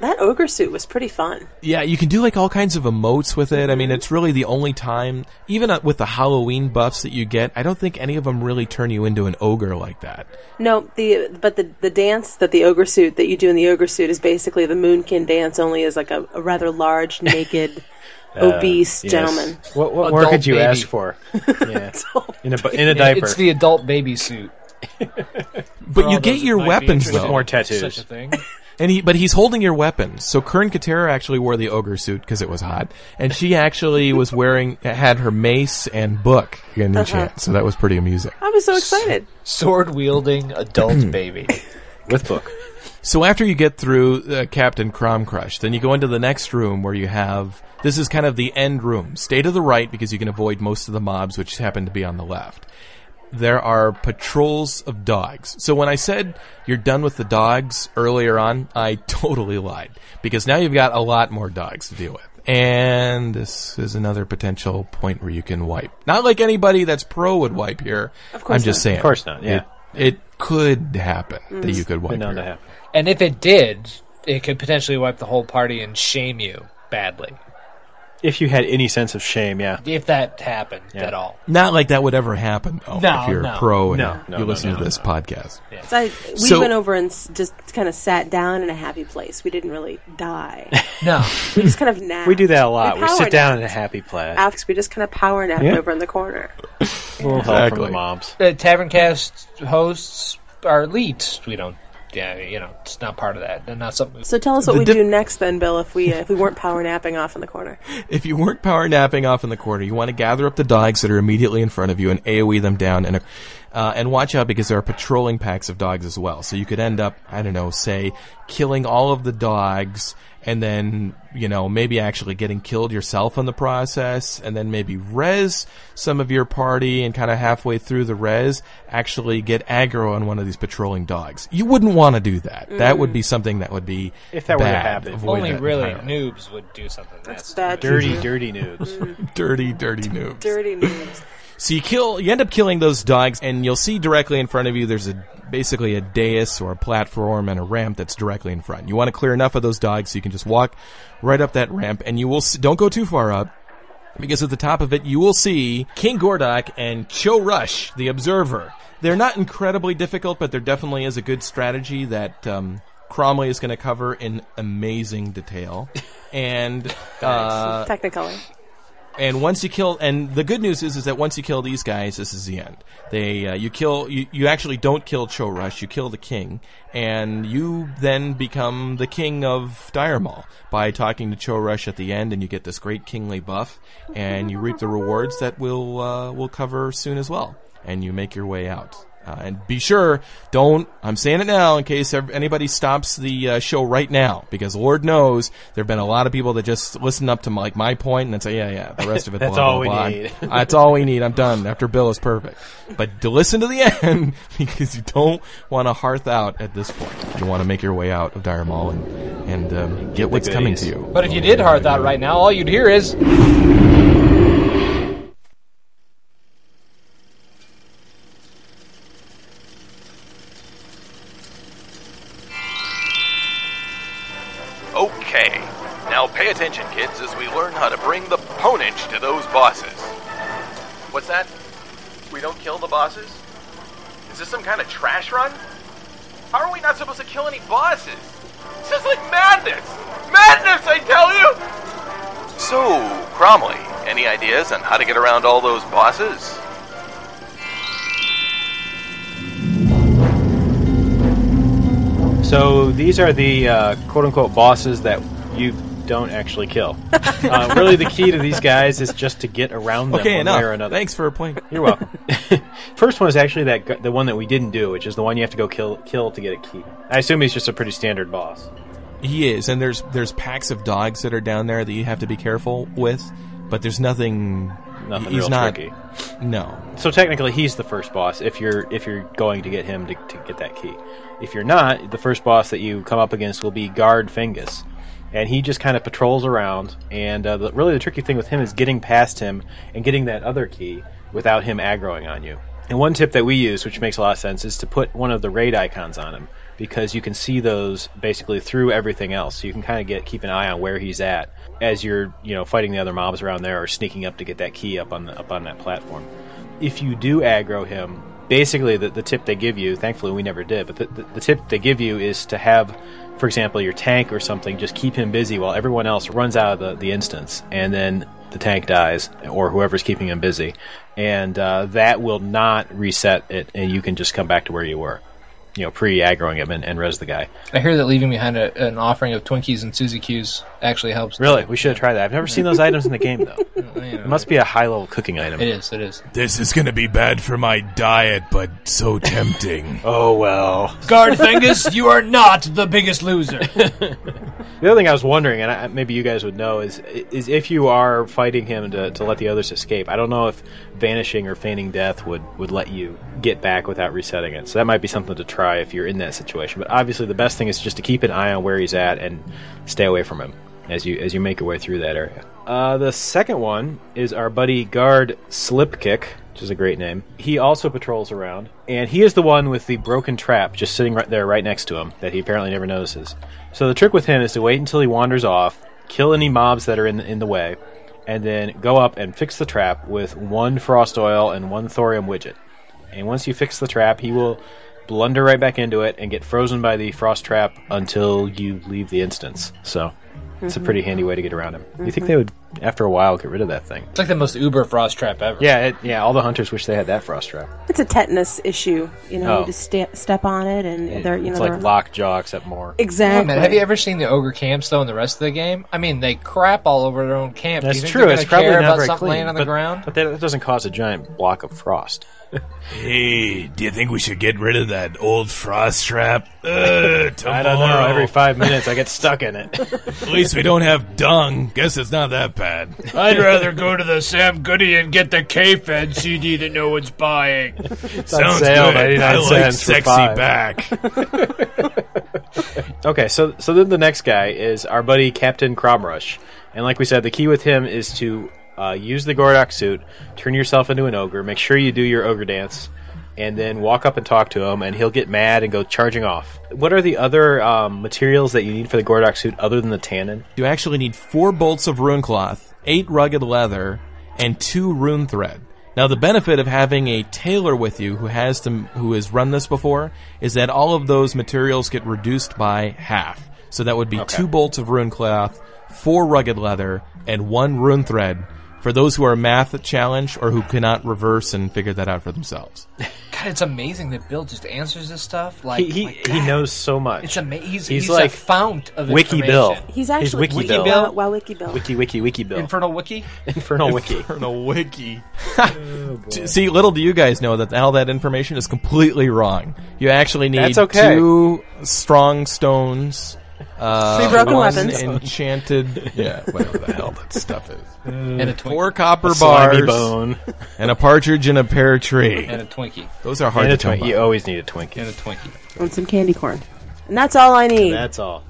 Speaker 8: That ogre suit was pretty fun.
Speaker 3: Yeah, you can do like all kinds of emotes with it. I mean, it's really the only time, even uh, with the Halloween buffs that you get, I don't think any of them really turn you into an ogre like that.
Speaker 8: No, the but the the dance that the ogre suit that you do in the ogre suit is basically the moonkin dance, only as like a, a rather large, naked,
Speaker 6: Uh,
Speaker 8: obese
Speaker 6: yes.
Speaker 8: gentleman.
Speaker 6: What, what more
Speaker 7: Adult
Speaker 6: could you
Speaker 7: baby.
Speaker 6: ask for? Yeah. in a in a diaper.
Speaker 7: It's the adult baby suit.
Speaker 3: But you get your weapons though.
Speaker 6: more tattoos.
Speaker 7: Such a thing.
Speaker 3: And he, but he's holding your weapons. So Kern Katera actually wore the ogre suit because it was hot, and she actually was wearing had her mace and book in
Speaker 8: Uh-huh.
Speaker 3: enchant. So that was pretty amusing.
Speaker 8: I was so excited.
Speaker 7: Sword wielding adult baby.
Speaker 6: With book.
Speaker 3: So after you get through uh, Captain Kromcrush, then you go into the next room where you have this is kind of the end room. Stay to the right because you can avoid most of the mobs, which happen to be on the left. There are patrols of dogs. So when I said you're done with the dogs earlier on, I totally lied because now you've got a lot more dogs to deal with. And this is another potential point where you can wipe. Not like anybody that's pro would wipe here.
Speaker 6: Of course
Speaker 3: I'm just
Speaker 6: not.
Speaker 3: saying.
Speaker 6: Of course not, yeah.
Speaker 3: It, it could happen that
Speaker 7: Mm.
Speaker 3: you could wipe
Speaker 6: Been known
Speaker 3: here.
Speaker 6: to happen.
Speaker 7: And if it did, it could potentially wipe the whole party and shame you badly.
Speaker 6: If you had any sense of shame, yeah.
Speaker 7: If that happened
Speaker 6: Yeah.
Speaker 7: at all.
Speaker 3: Not like that would ever happen, though.
Speaker 7: No,
Speaker 3: if you're
Speaker 7: no.
Speaker 3: a pro and
Speaker 6: No, no,
Speaker 3: you
Speaker 6: no,
Speaker 3: listen
Speaker 6: no,
Speaker 3: to this podcast.
Speaker 8: So I, we
Speaker 3: So-
Speaker 8: went over and just kind of sat down in a happy place. We didn't really die.
Speaker 7: No.
Speaker 8: we just kind of napped.
Speaker 6: We do that a lot. We,
Speaker 8: power
Speaker 6: sit down in a happy place.
Speaker 8: Alex, we just kind of power napped
Speaker 6: Yeah.
Speaker 8: over in the corner.
Speaker 6: A little help from the moms.
Speaker 7: Uh, the Taverncast hosts are elites. We don't. Yeah, you know, it's not part of that. They're not something.
Speaker 8: So tell us what
Speaker 3: The
Speaker 8: we
Speaker 3: dif-
Speaker 8: do next, then, Bill. If we uh, if we weren't power napping off in the corner.
Speaker 3: If you weren't power napping off in the corner, you want to gather up the dogs that are immediately in front of you and AoE them down and uh, and watch out because there are patrolling packs of dogs as well. So you could end up, I don't know, say killing all of the dogs and then, you know, maybe actually getting killed yourself in the process and then maybe res some of your party and kind of halfway through the res actually get aggro on one of these patrolling dogs. You wouldn't want to do that. That would be mm. something that would be
Speaker 6: If that were to
Speaker 3: bad.
Speaker 6: happen.
Speaker 3: Avoid
Speaker 7: Only
Speaker 3: that
Speaker 7: really
Speaker 3: entirely.
Speaker 7: noobs would do something that's
Speaker 8: bad
Speaker 6: Dirty,
Speaker 8: mm-hmm.
Speaker 6: dirty noobs. Mm-hmm.
Speaker 3: dirty, dirty noobs.
Speaker 8: Dirty noobs.
Speaker 3: So you kill, you end up killing those dogs, and you'll see directly in front of you. There's a basically a dais or a platform and a ramp that's directly in front. You want to clear enough of those dogs so you can just walk right up that ramp, and you will see, don't go too far up. Because at the top of it, you will see King Gordok and Cho'Rush, the Observer. They're not incredibly difficult, but there definitely is a good strategy that um, Cromley is going to cover in amazing detail. And uh,
Speaker 8: Technicolor.
Speaker 3: And once you kill, and the good news is, is that once you kill these guys, this is the end. They, uh, you kill, you, you actually don't kill Cho'Rush, you kill the king, and you then become the king of Dire Maul by talking to Cho'Rush at the end, and you get this great kingly buff, and you reap the rewards that we'll, uh, we'll cover soon as well, and you make your way out. Uh, and be sure, don't, I'm saying it now in case anybody stops the uh, show right now, because Lord knows there have been a lot of people that just listen up to my, like my point and then say, yeah, yeah, the rest of it,
Speaker 6: That's
Speaker 3: blah,
Speaker 6: all
Speaker 3: blah,
Speaker 6: we
Speaker 3: blah.
Speaker 6: need.
Speaker 3: That's all we need. I'm done. After Bill is perfect. But to listen to the end, because you don't want to hearth out at this point. You want to make your way out of Dire Maul and, and um, get what's coming to you.
Speaker 7: But if you did hearth out right now, all you'd hear is.
Speaker 13: Bosses? Is this some kind of trash run? How are we not supposed to kill any bosses? This is like madness! Madness, I tell you! So, Cromley, any ideas on how to get around all those bosses?
Speaker 6: So these are the uh, quote unquote bosses that you don't actually kill. uh, really, the key to these guys is just to get around them
Speaker 3: Okay,
Speaker 6: one
Speaker 3: enough.
Speaker 6: way or another.
Speaker 3: Thanks for playing.
Speaker 6: You're welcome. First one is actually that gu- the one that we didn't do, which is the one you have to go kill kill to get a key. I assume he's just a pretty standard boss.
Speaker 3: He is, and there's there's packs of dogs that are down there that you have to be careful with, but there's nothing.
Speaker 6: Nothing
Speaker 3: he's
Speaker 6: real
Speaker 3: not.
Speaker 6: tricky.
Speaker 3: No.
Speaker 6: So technically, he's the first boss if you're if you're going to get him to, to get that key. If you're not, the first boss that you come up against will be Guard Fengus, and he just kind of patrols around. And uh, the, really, the tricky thing with him is getting past him and getting that other key without him aggroing on you. And one tip that we use, which makes a lot of sense, is to put one of the raid icons on him because you can see those basically through everything else. So you can kind of get keep an eye on where he's at as you're you know fighting the other mobs around there or sneaking up to get that key up on the, up on that platform. If you do aggro him, basically the, the tip they give you, thankfully we never did, but the, the, the tip they give you is to have, for example, your tank or something just keep him busy while everyone else runs out of the, the instance, and then the tank dies or whoever's keeping him busy, and uh, that will not reset it, and you can just come back to where you were. You know, pre-aggroing him and, and res the guy.
Speaker 7: I hear that leaving behind a, an offering of Twinkies and Suzy Q's actually helps.
Speaker 6: Really, we should have tried that. I've never seen those items in the game though. It must be a high-level cooking item.
Speaker 7: It is. It is.
Speaker 20: This is going to be bad for my diet, but so tempting.
Speaker 6: Oh well.
Speaker 7: Guard Fengus, you are not the biggest loser.
Speaker 6: The other thing I was wondering, and I, maybe you guys would know, is is if you are fighting him to, to let the others escape. I don't know if vanishing or feigning death would, would let you get back without resetting it. So that might be something to try if you're in that situation. But obviously, the best thing is just to keep an eye on where he's at and stay away from him as you as you make your way through that area. Uh, the second one is our buddy Guard Slip'kik, which is a great name. He also patrols around, and he is the one with the broken trap just sitting right there, right next to him, that he apparently never notices. So the trick with him is to wait until he wanders off, kill any mobs that are in the, in the way, and then go up and fix the trap with one frost oil and one thorium widget. And once you fix the trap, he will blunder right back into it and get frozen by the frost trap until you leave the instance. So it's a
Speaker 7: Mhm.
Speaker 6: pretty handy way to get around him. You think they would, after a while, get rid of that thing?
Speaker 7: It's like the most uber frost trap ever.
Speaker 6: Yeah, it, yeah. All the hunters wish they had that frost trap.
Speaker 8: It's a tetanus issue. You know,
Speaker 6: Oh.
Speaker 8: you just sta step on it, and they're you know
Speaker 6: it's
Speaker 8: they're
Speaker 6: like lockjaw except more.
Speaker 8: exactly.
Speaker 7: Yeah, man, have you ever seen the ogre camps though in the rest of the game? I mean, they crap all over their own camp. Do
Speaker 6: That's
Speaker 7: you think
Speaker 6: true. It's
Speaker 7: gonna
Speaker 6: probably
Speaker 7: care
Speaker 6: not
Speaker 7: about
Speaker 6: very
Speaker 7: something
Speaker 6: clean,
Speaker 7: laying on the
Speaker 6: but,
Speaker 7: ground.
Speaker 6: but that, that doesn't cause a giant block of frost.
Speaker 20: Hey, do you think we should get rid of that old frost trap? Uh.
Speaker 6: I don't know. Every five minutes, I get stuck in it.
Speaker 20: At least we don't have dung. Guess it's not that bad.
Speaker 18: I'd rather go to the Sam Goody and get the K-Fed CD that no one's buying.
Speaker 20: Sounds
Speaker 6: sale,
Speaker 20: good.
Speaker 6: 99
Speaker 20: I like
Speaker 6: cents for
Speaker 20: sexy
Speaker 6: five.
Speaker 20: back.
Speaker 6: Okay, so so then the next guy is our buddy Captain Kromcrush, and like we said, the key with him is to uh, use the Gordok suit, turn yourself into an ogre, make sure you do your ogre dance, and then walk up and talk to him, and he'll get mad and go charging off. What are the other um, materials that you need for the Gordok suit other than the tannin?
Speaker 3: You actually need four bolts of rune cloth, eight rugged leather, and two rune thread. Now, the benefit of having a tailor with you who has to, who has run this before is that all of those materials get reduced by half. So that would be two bolts of rune cloth, four rugged leather, and one rune thread for those who are math challenged or who cannot reverse and figure that out for themselves.
Speaker 7: God, it's amazing that Bill just answers this stuff. Like
Speaker 6: he he,
Speaker 7: like,
Speaker 6: he knows so much.
Speaker 7: It's ama- he's-
Speaker 6: he's,
Speaker 7: he's
Speaker 6: like
Speaker 7: a fount of
Speaker 6: Wiki
Speaker 7: information.
Speaker 6: Bill.
Speaker 8: He's actually
Speaker 6: Wiki
Speaker 8: Wiki
Speaker 6: Bill.
Speaker 8: Bill. Wow, Wiki Bill.
Speaker 6: Wiki Wiki Wiki Bill.
Speaker 7: Infernal Wiki.
Speaker 6: Infernal Wiki.
Speaker 3: Infernal Wiki. Oh, see, little do you guys know that all that information is completely wrong. You actually need
Speaker 6: okay.
Speaker 3: two strong stones, uh,
Speaker 8: Three broken
Speaker 3: one
Speaker 8: weapons.
Speaker 3: enchanted, yeah, whatever the hell that stuff is,
Speaker 7: And a Twinkie.
Speaker 3: four copper
Speaker 6: A slimy
Speaker 3: bars,
Speaker 6: bone.
Speaker 3: and a partridge in a pear tree.
Speaker 7: And a Twinkie.
Speaker 3: Those are hard
Speaker 6: And
Speaker 3: to
Speaker 6: a
Speaker 3: come
Speaker 6: Twinkie.
Speaker 3: by.
Speaker 6: You always need a Twinkie.
Speaker 7: And a Twinkie.
Speaker 8: and some candy corn, and that's all I need.
Speaker 6: That's all.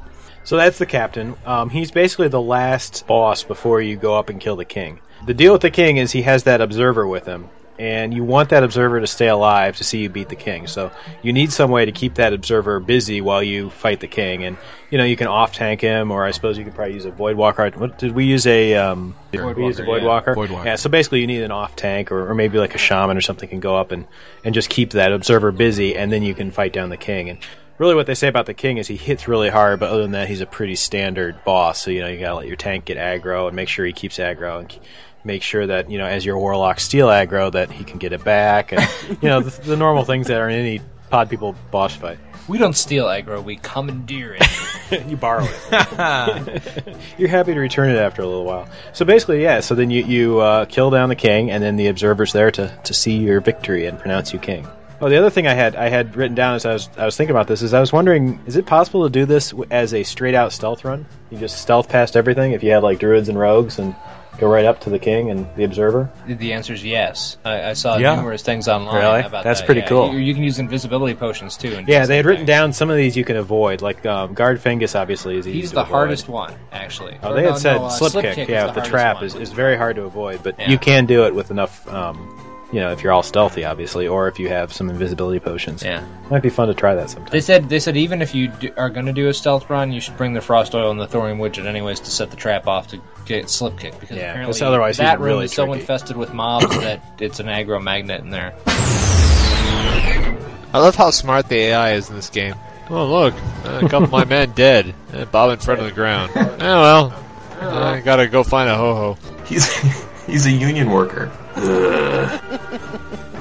Speaker 6: So that's the captain. Um, he's basically the last boss before you go up and kill the king. The deal with the king is he has that observer with him, and you want that observer to stay alive to see you beat the king. So you need some way to keep that observer busy while you fight the king. And you know you can off tank him, or I suppose you could probably use a void walker. What did we use a? Um, did
Speaker 7: Void
Speaker 6: we use a void
Speaker 7: yeah.
Speaker 6: walker?
Speaker 3: Void walker.
Speaker 6: Yeah. So basically, you need an off tank, or, or maybe like a shaman or something can go up and and just keep that observer busy, and then you can fight down the king. And really what they say about the king is he hits really hard, but other than that, he's a pretty standard boss. So you know you gotta let your tank get aggro and make sure he keeps aggro and make sure that you know as your warlock steal aggro that he can get it back and you know the, the normal things that are in any pod people boss fight.
Speaker 7: We don't steal aggro. We commandeer it.
Speaker 6: you borrow it. You're happy to return it after a little while. So basically, yeah. So then you you uh, kill down the king, and then the observer's there to, to see your victory and pronounce you king. Oh, the other thing I had I had written down as I was I was thinking about this is I was wondering is it possible to do this as a straight out stealth run? You just stealth past everything if you had like druids and rogues and go right up to the king and the observer.
Speaker 7: The answer is yes. I, I saw
Speaker 6: Yeah.
Speaker 7: numerous things online
Speaker 6: Really?
Speaker 7: about
Speaker 6: That's
Speaker 7: that.
Speaker 6: pretty
Speaker 7: yeah.
Speaker 6: cool.
Speaker 7: You, you can use invisibility potions too. And
Speaker 6: Yeah, they had written down some of these you can avoid, like um, guard Fengus. Obviously, is easy
Speaker 7: He's
Speaker 6: to
Speaker 7: the
Speaker 6: avoid.
Speaker 7: hardest one, actually.
Speaker 6: Oh,
Speaker 7: Or
Speaker 6: they
Speaker 7: no,
Speaker 6: had said
Speaker 7: no, uh,
Speaker 6: slip,
Speaker 7: slip
Speaker 6: kick.
Speaker 7: kick
Speaker 6: yeah,
Speaker 7: is
Speaker 6: the,
Speaker 7: the
Speaker 6: trap
Speaker 7: hardest
Speaker 6: is, is very hard to avoid, but
Speaker 7: Yeah.
Speaker 6: you can do it with enough, um, you know, if you're all stealthy, obviously, or if you have some invisibility potions.
Speaker 7: Yeah.
Speaker 6: might be fun to try that sometime.
Speaker 7: They said they said even if you do, are going to do a stealth run, you should bring the frost oil and the thorium widget anyways to set the trap off to get Slip'kik because
Speaker 6: Yeah, 'cause
Speaker 7: apparently
Speaker 6: otherwise he's
Speaker 7: that room
Speaker 6: really
Speaker 7: is so
Speaker 6: tricky.
Speaker 7: infested with mobs that it's an aggro magnet in there.
Speaker 16: I love how smart the AI is in this game. Oh look, a couple of my men dead. Eh, Bob in front of the ground. Oh well, I gotta go find a ho ho.
Speaker 14: He's he's a union worker. Ugh.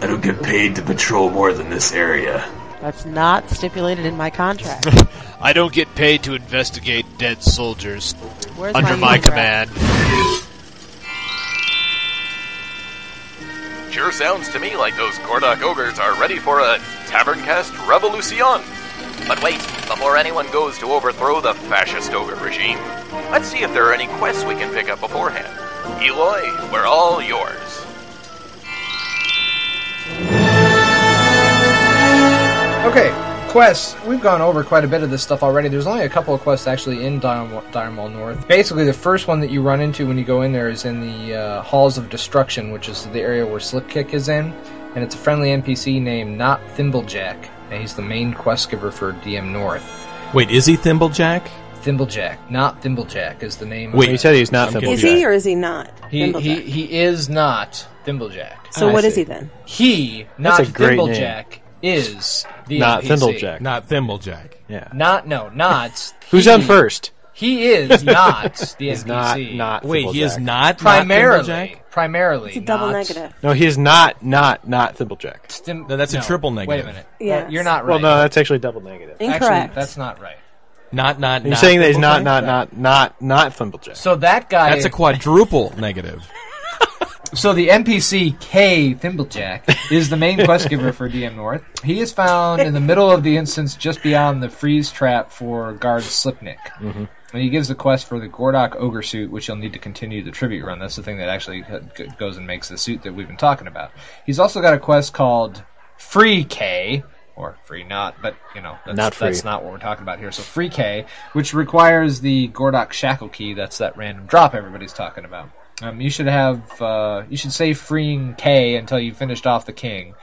Speaker 14: I don't get paid to patrol more than this area.
Speaker 21: That's not stipulated in my contract.
Speaker 18: I don't get paid to investigate dead soldiers
Speaker 21: Where's
Speaker 18: under
Speaker 21: my
Speaker 18: my command.
Speaker 13: Sure sounds to me like those Gordok ogres are ready for a Taverncast Revolution. But wait, before anyone goes to overthrow the fascist ogre regime, let's see if there are any quests we can pick up beforehand. Eloy, we're all yours.
Speaker 7: Okay, quests. We've gone over quite a bit of this stuff already. There's only a couple of quests actually in Dire Maul Dire Maul North. Basically, the first one that you run into when you go in there is in the uh, Halls of Destruction, which is the area where Slip'kik is in, and it's a friendly NPC named Knot Thimblejack, and he's the main quest giver for DM North.
Speaker 3: Wait, is he Thimblejack?
Speaker 7: Thimblejack, not Thimblejack, is the name.
Speaker 3: Wait,
Speaker 7: of
Speaker 3: he said he's not Thimblejack.
Speaker 8: Is he or is he not?
Speaker 7: He, he he is not Thimblejack.
Speaker 8: So what is he then?
Speaker 7: He, not
Speaker 6: Thimblejack, name.
Speaker 7: Thimblejack, is the
Speaker 6: Not
Speaker 7: NPC.
Speaker 6: Thimblejack.
Speaker 3: Not Thimblejack.
Speaker 6: Yeah.
Speaker 7: Not no, not.
Speaker 6: Who's
Speaker 7: he-
Speaker 6: on first?
Speaker 7: He is not the NPC.
Speaker 6: not- not
Speaker 3: Wait, he is not not
Speaker 7: primarily.
Speaker 3: Thimblejack?
Speaker 7: primarily,
Speaker 8: It's a double
Speaker 7: not-
Speaker 8: negative.
Speaker 6: No, he is not not not Thimblejack.
Speaker 7: Thim-
Speaker 3: No, that's a
Speaker 7: no,
Speaker 3: triple
Speaker 7: Wait
Speaker 3: negative.
Speaker 7: a minute.
Speaker 8: Yes.
Speaker 7: Uh, You're not right.
Speaker 6: Well, no, that's actually double negative.
Speaker 8: Incorrect.
Speaker 7: Actually, that's not right.
Speaker 3: Not not.
Speaker 6: You're
Speaker 3: not
Speaker 6: saying that he's not not not not not Thimblejack.
Speaker 7: So that guy.
Speaker 3: That's a quadruple negative.
Speaker 7: So the NPC K Thimblejack is the main quest giver for DM North. He is found in the middle of the instance just beyond the freeze trap for guard Slip'kik.
Speaker 6: Mhm.
Speaker 7: And he gives the quest for the Gordok Ogre suit, which you'll need to continue the tribute run. That's the thing that actually uh, goes and makes the suit that we've been talking about. He's also got a quest called Free K, or Free Not, but you know that's
Speaker 6: Not
Speaker 7: that's not what we're talking about here. So Free K, which requires the Gordok Shackle Key. That's that random drop everybody's talking about. Um, you should have uh, you should save freeing K until you finished off the king,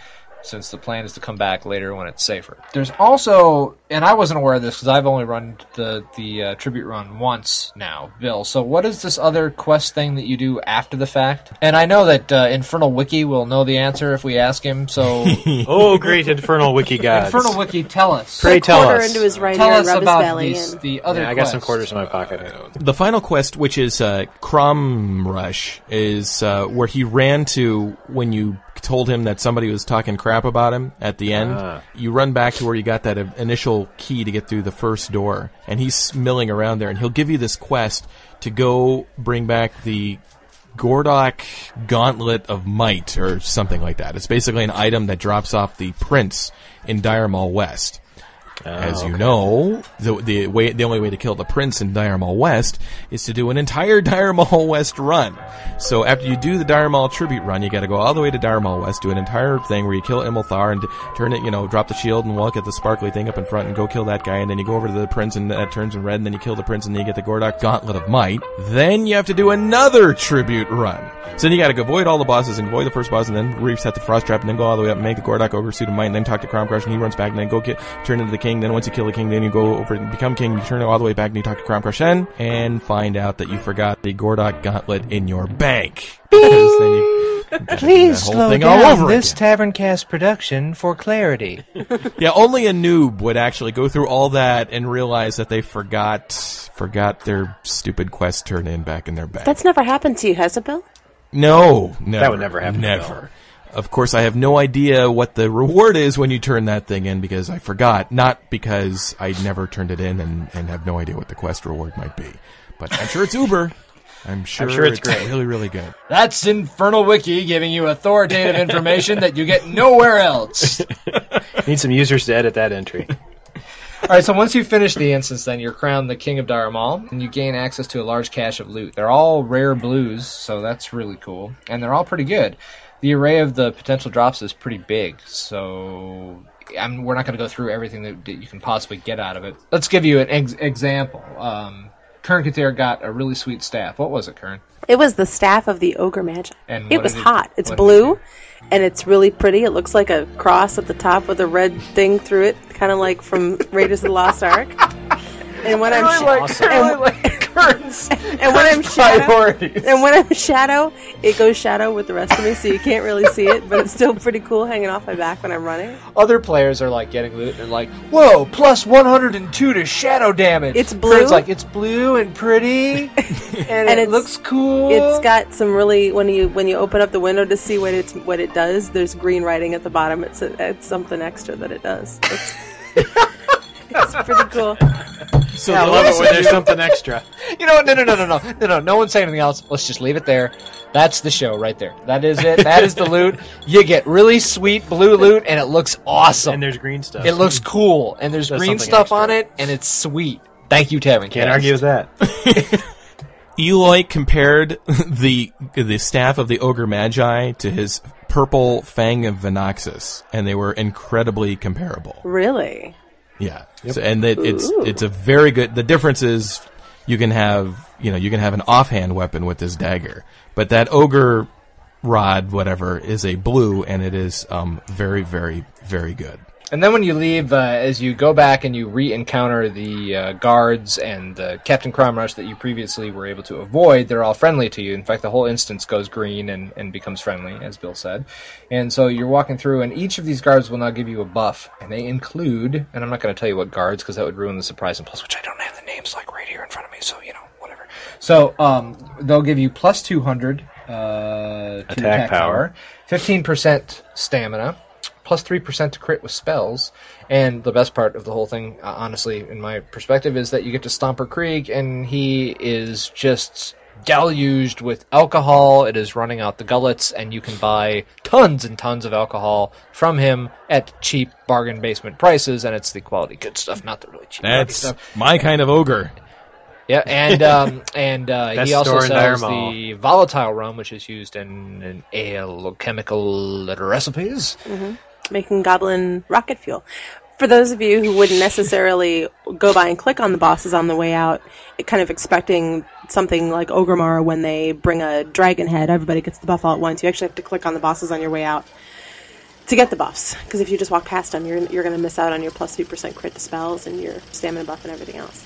Speaker 7: since the plan is to come back later when it's safer. There's also, and I wasn't aware of this because I've only run the the uh, tribute run once now, Bill. So what is this other quest thing that you do after the fact? And I know that uh, Infernal Wiki will know the answer if we ask him. So
Speaker 6: oh, great Infernal Wiki gods.
Speaker 7: Infernal Wiki, tell us.
Speaker 6: Pray tell
Speaker 8: quarter
Speaker 6: us.
Speaker 8: into his right
Speaker 7: Tell
Speaker 8: ear,
Speaker 7: us
Speaker 8: rub his
Speaker 7: about
Speaker 8: belly,
Speaker 7: these,
Speaker 8: and
Speaker 7: the other.
Speaker 6: Yeah, I got some quarters in my pocket.
Speaker 3: The final quest, which is uh, Kromcrush, is uh, where he ran to when you told him that somebody was talking crap about him at the end.
Speaker 6: Ah.
Speaker 3: You run back to where you got that initial key to get through the first door, and he's milling around there, and he'll give you this quest to go bring back the Gordok Gauntlet of Might, or something like that. It's basically an item that drops off the prince in Dire Maul West. As you
Speaker 6: okay.
Speaker 3: know, the the way the only way to kill the prince in Dire Maul West is to do an entire Dire Maul West run. So after you do the Dire Maul tribute run, you got to go all the way to Dire Maul West, do an entire thing where you kill Immol'thar and turn it, you know, drop the shield and walk at the sparkly thing up in front and go kill that guy, and then you go over to the prince and that turns in red, and then you kill the prince and then you get the Gordok Gauntlet of Might. Then you have to do another tribute run. So then you got to avoid all the bosses and avoid the first boss, and then reset the frost trap, and then go all the way up and make the Gordok Ogre suit of might, and then talk to Kromcrush, and he runs back, and then go get turn into the king. Then once you kill the king, then you go over and become king. You turn it all the way back, and you talk to Kromcrush, and find out that you forgot the Gordok Gauntlet in your bank. Because then you gotta do
Speaker 7: Please slow
Speaker 3: thing
Speaker 7: down
Speaker 3: all over
Speaker 7: this
Speaker 3: again.
Speaker 7: Taverncast production for clarity.
Speaker 3: Yeah, only a noob would actually go through all that and realize that they forgot forgot their stupid quest turn in back in their bank.
Speaker 8: That's never happened to you, has it, Bill?
Speaker 3: No, never.
Speaker 6: That would never happen to
Speaker 3: Never. Of course, I have no idea what the reward is when you turn that thing in because I forgot. Not because I never turned it in and, and have no idea what the quest reward might be. But I'm sure it's Uber. I'm sure,
Speaker 6: sure it's great.
Speaker 3: really, really good.
Speaker 7: That's Infernal Wiki giving you authoritative information that you get nowhere else.
Speaker 6: Need some users to edit that entry.
Speaker 7: All right, so once you finish the instance, then you're crowned the king of Dire Maul, and you gain access to a large cache of loot. They're all rare blues, so that's really cool, and they're all pretty good. The array of the potential drops is pretty big, so I'm, we're not going to go through everything that, that you can possibly get out of it. Let's give you an ex- example. Um, Kern Katir got a really sweet staff. What was it, Kern?
Speaker 8: It was the staff of the ogre magic.
Speaker 7: And
Speaker 8: it was
Speaker 7: it-
Speaker 8: hot. It's blue, and it's really pretty. It looks like a cross at the top with a red thing through it, kind of like from Raiders of the Lost Ark. And when I'm
Speaker 7: really
Speaker 8: sh-
Speaker 7: like-
Speaker 8: and-
Speaker 7: like turns.
Speaker 8: And when I'm shadow,
Speaker 7: Priorities.
Speaker 8: and when I'm shadow, it goes shadow with the rest of me, so you can't really see it, but it's still pretty cool hanging off my back when I'm running.
Speaker 7: Other players are like getting loot and like, "Whoa, plus 102 to shadow damage."
Speaker 8: It's blue.
Speaker 7: It's like it's blue and pretty, and, it looks cool.
Speaker 8: It's got some really when you when you open up the window to see what it's what it does. There's green writing at the bottom. It's a, it's something extra that it does. It's, it's pretty cool.
Speaker 3: So
Speaker 7: yeah, I
Speaker 3: the
Speaker 7: love it when there's something extra. You know what? No, no, no, no, no, no, no. No one say anything else. Let's just leave it there. That's the show right there. That is it. That is the loot. You get really sweet blue loot, and it looks awesome.
Speaker 6: And there's green stuff.
Speaker 7: It looks hmm. cool, and there's
Speaker 6: Does
Speaker 7: green stuff
Speaker 6: extra.
Speaker 7: on it, and it's sweet. Thank you, Tevin.
Speaker 6: Can't argue with that.
Speaker 3: Eloy compared the the staff of the ogre magi to his purple fang of Venoxis, and they were incredibly comparable.
Speaker 8: Really?
Speaker 3: Yeah, so, and it, it's
Speaker 8: Ooh.
Speaker 3: it's a very good. The difference is you can have you know you can have an offhand weapon with this dagger, but that ogre rod whatever is a blue, and it is um, very very very good.
Speaker 7: And then when you leave, uh, as you go back and you re-encounter the uh, guards and the Captain Kromcrush that you previously were able to avoid, they're all friendly to you. In fact, the whole instance goes green and, and becomes friendly, as Bill said. And so you're walking through, and each of these guards will now give you a buff, and they include, and I'm not going to tell you what guards because that would ruin the surprise, and plus, which I don't have the names like right here in front of me, so you know, whatever. So um, they'll give you plus 200 uh,
Speaker 6: Attack
Speaker 7: attack,
Speaker 6: power,
Speaker 7: 15% stamina, plus 3% to crit with spells. And the best part of the whole thing, uh, honestly, in my perspective, is that you get to Stomper Kreeg, and he is just deluged with alcohol. It is running out the gullets, and you can buy tons and tons of alcohol from him at cheap bargain basement prices, and it's the quality good stuff, not the really cheap crappy
Speaker 3: That's
Speaker 7: stuff.
Speaker 3: my kind of ogre.
Speaker 7: Yeah, and um, and uh, he also sells the volatile rum, which is used in, in alchemical recipes.
Speaker 8: hmm Making goblin rocket fuel. For those of you who wouldn't necessarily go by and click on the bosses on the way out, it kind of expecting something like Orgrimmar when they bring a dragon head, everybody gets the buff all at once. You actually have to click on the bosses on your way out to get the buffs. Because if you just walk past them, you're, you're going to miss out on your plus 3% crit to spells and your stamina buff and everything else.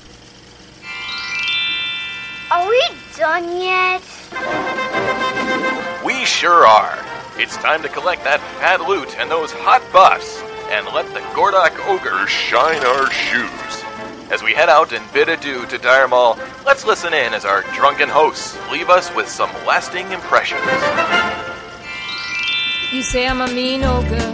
Speaker 9: Are we done yet?
Speaker 13: We sure are. It's time to collect that fat loot and those hot buffs, and let the Gordok Ogre shine our shoes. As we head out and bid adieu to Dire Maul, let's listen in as our drunken hosts leave us with some lasting impressions.
Speaker 22: You say I'm a mean ogre.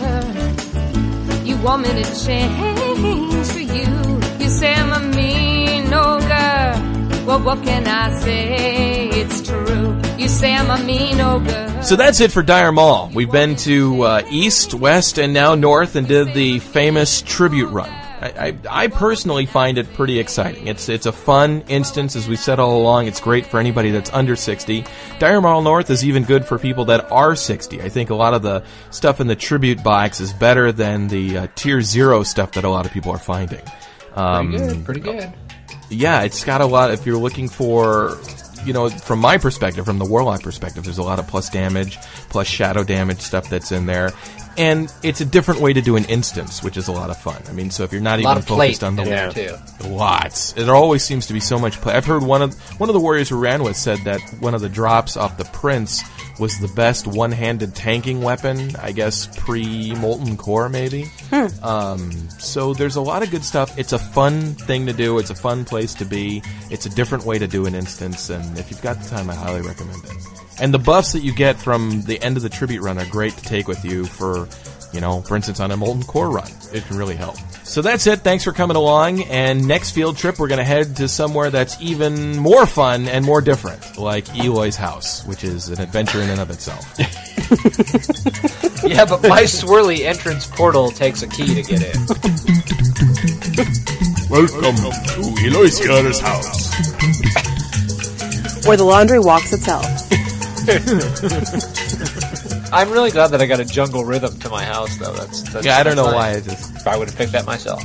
Speaker 22: You want me to change for you. You say I'm a mean ogre. Well, what can I say? It's true. You say I'm a mean girl.
Speaker 3: So that's it for Dire Maul. We've been to uh, east, west, and now north, and did the famous tribute run. I, I, I personally find it pretty exciting. It's it's a fun instance, as we've said all along. It's great for anybody that's under 60. Dire Maul North is even good for people that are 60. I think a lot of the stuff in the tribute box is better than the uh, tier zero stuff that a lot of people are finding. Um,
Speaker 7: Pretty good. Pretty good.
Speaker 3: yeah, it's got a lot. If you're looking for, you know, from my perspective, from the warlock perspective, there's a lot of plus damage, plus shadow damage stuff that's in there, and it's a different way to do an instance, which is a lot of fun. I mean, so if you're not
Speaker 7: A lot
Speaker 3: even
Speaker 7: of plate
Speaker 3: focused on the
Speaker 7: in there, too.
Speaker 3: lots, there always seems to be so much play. I've heard one of one of the warriors who ran with said that one of the drops off the prince was the best one-handed tanking weapon. I guess pre molten core, maybe. Um, so there's a lot of good stuff. It's a fun thing to do. It's a fun place to be. It's a different way to do an instance, and if you've got the time, I highly recommend it. And the buffs that you get from the end of the tribute run are great to take with you for, you know, for instance, on a molten core run. It can really help. So that's it. Thanks for coming along. And next field trip, we're going to head to somewhere that's even more fun and more different, like Eloy's house, which is an adventure in and of itself.
Speaker 7: yeah, but my swirly entrance portal takes a key to get in.
Speaker 20: Welcome to Eloy Scar's house.
Speaker 8: Where the laundry walks itself.
Speaker 7: I'm really glad that I got a jungle rhythm to my house, though. That's, that's
Speaker 3: Yeah, I don't know
Speaker 7: nice.
Speaker 3: why. I just
Speaker 7: I would have picked that myself.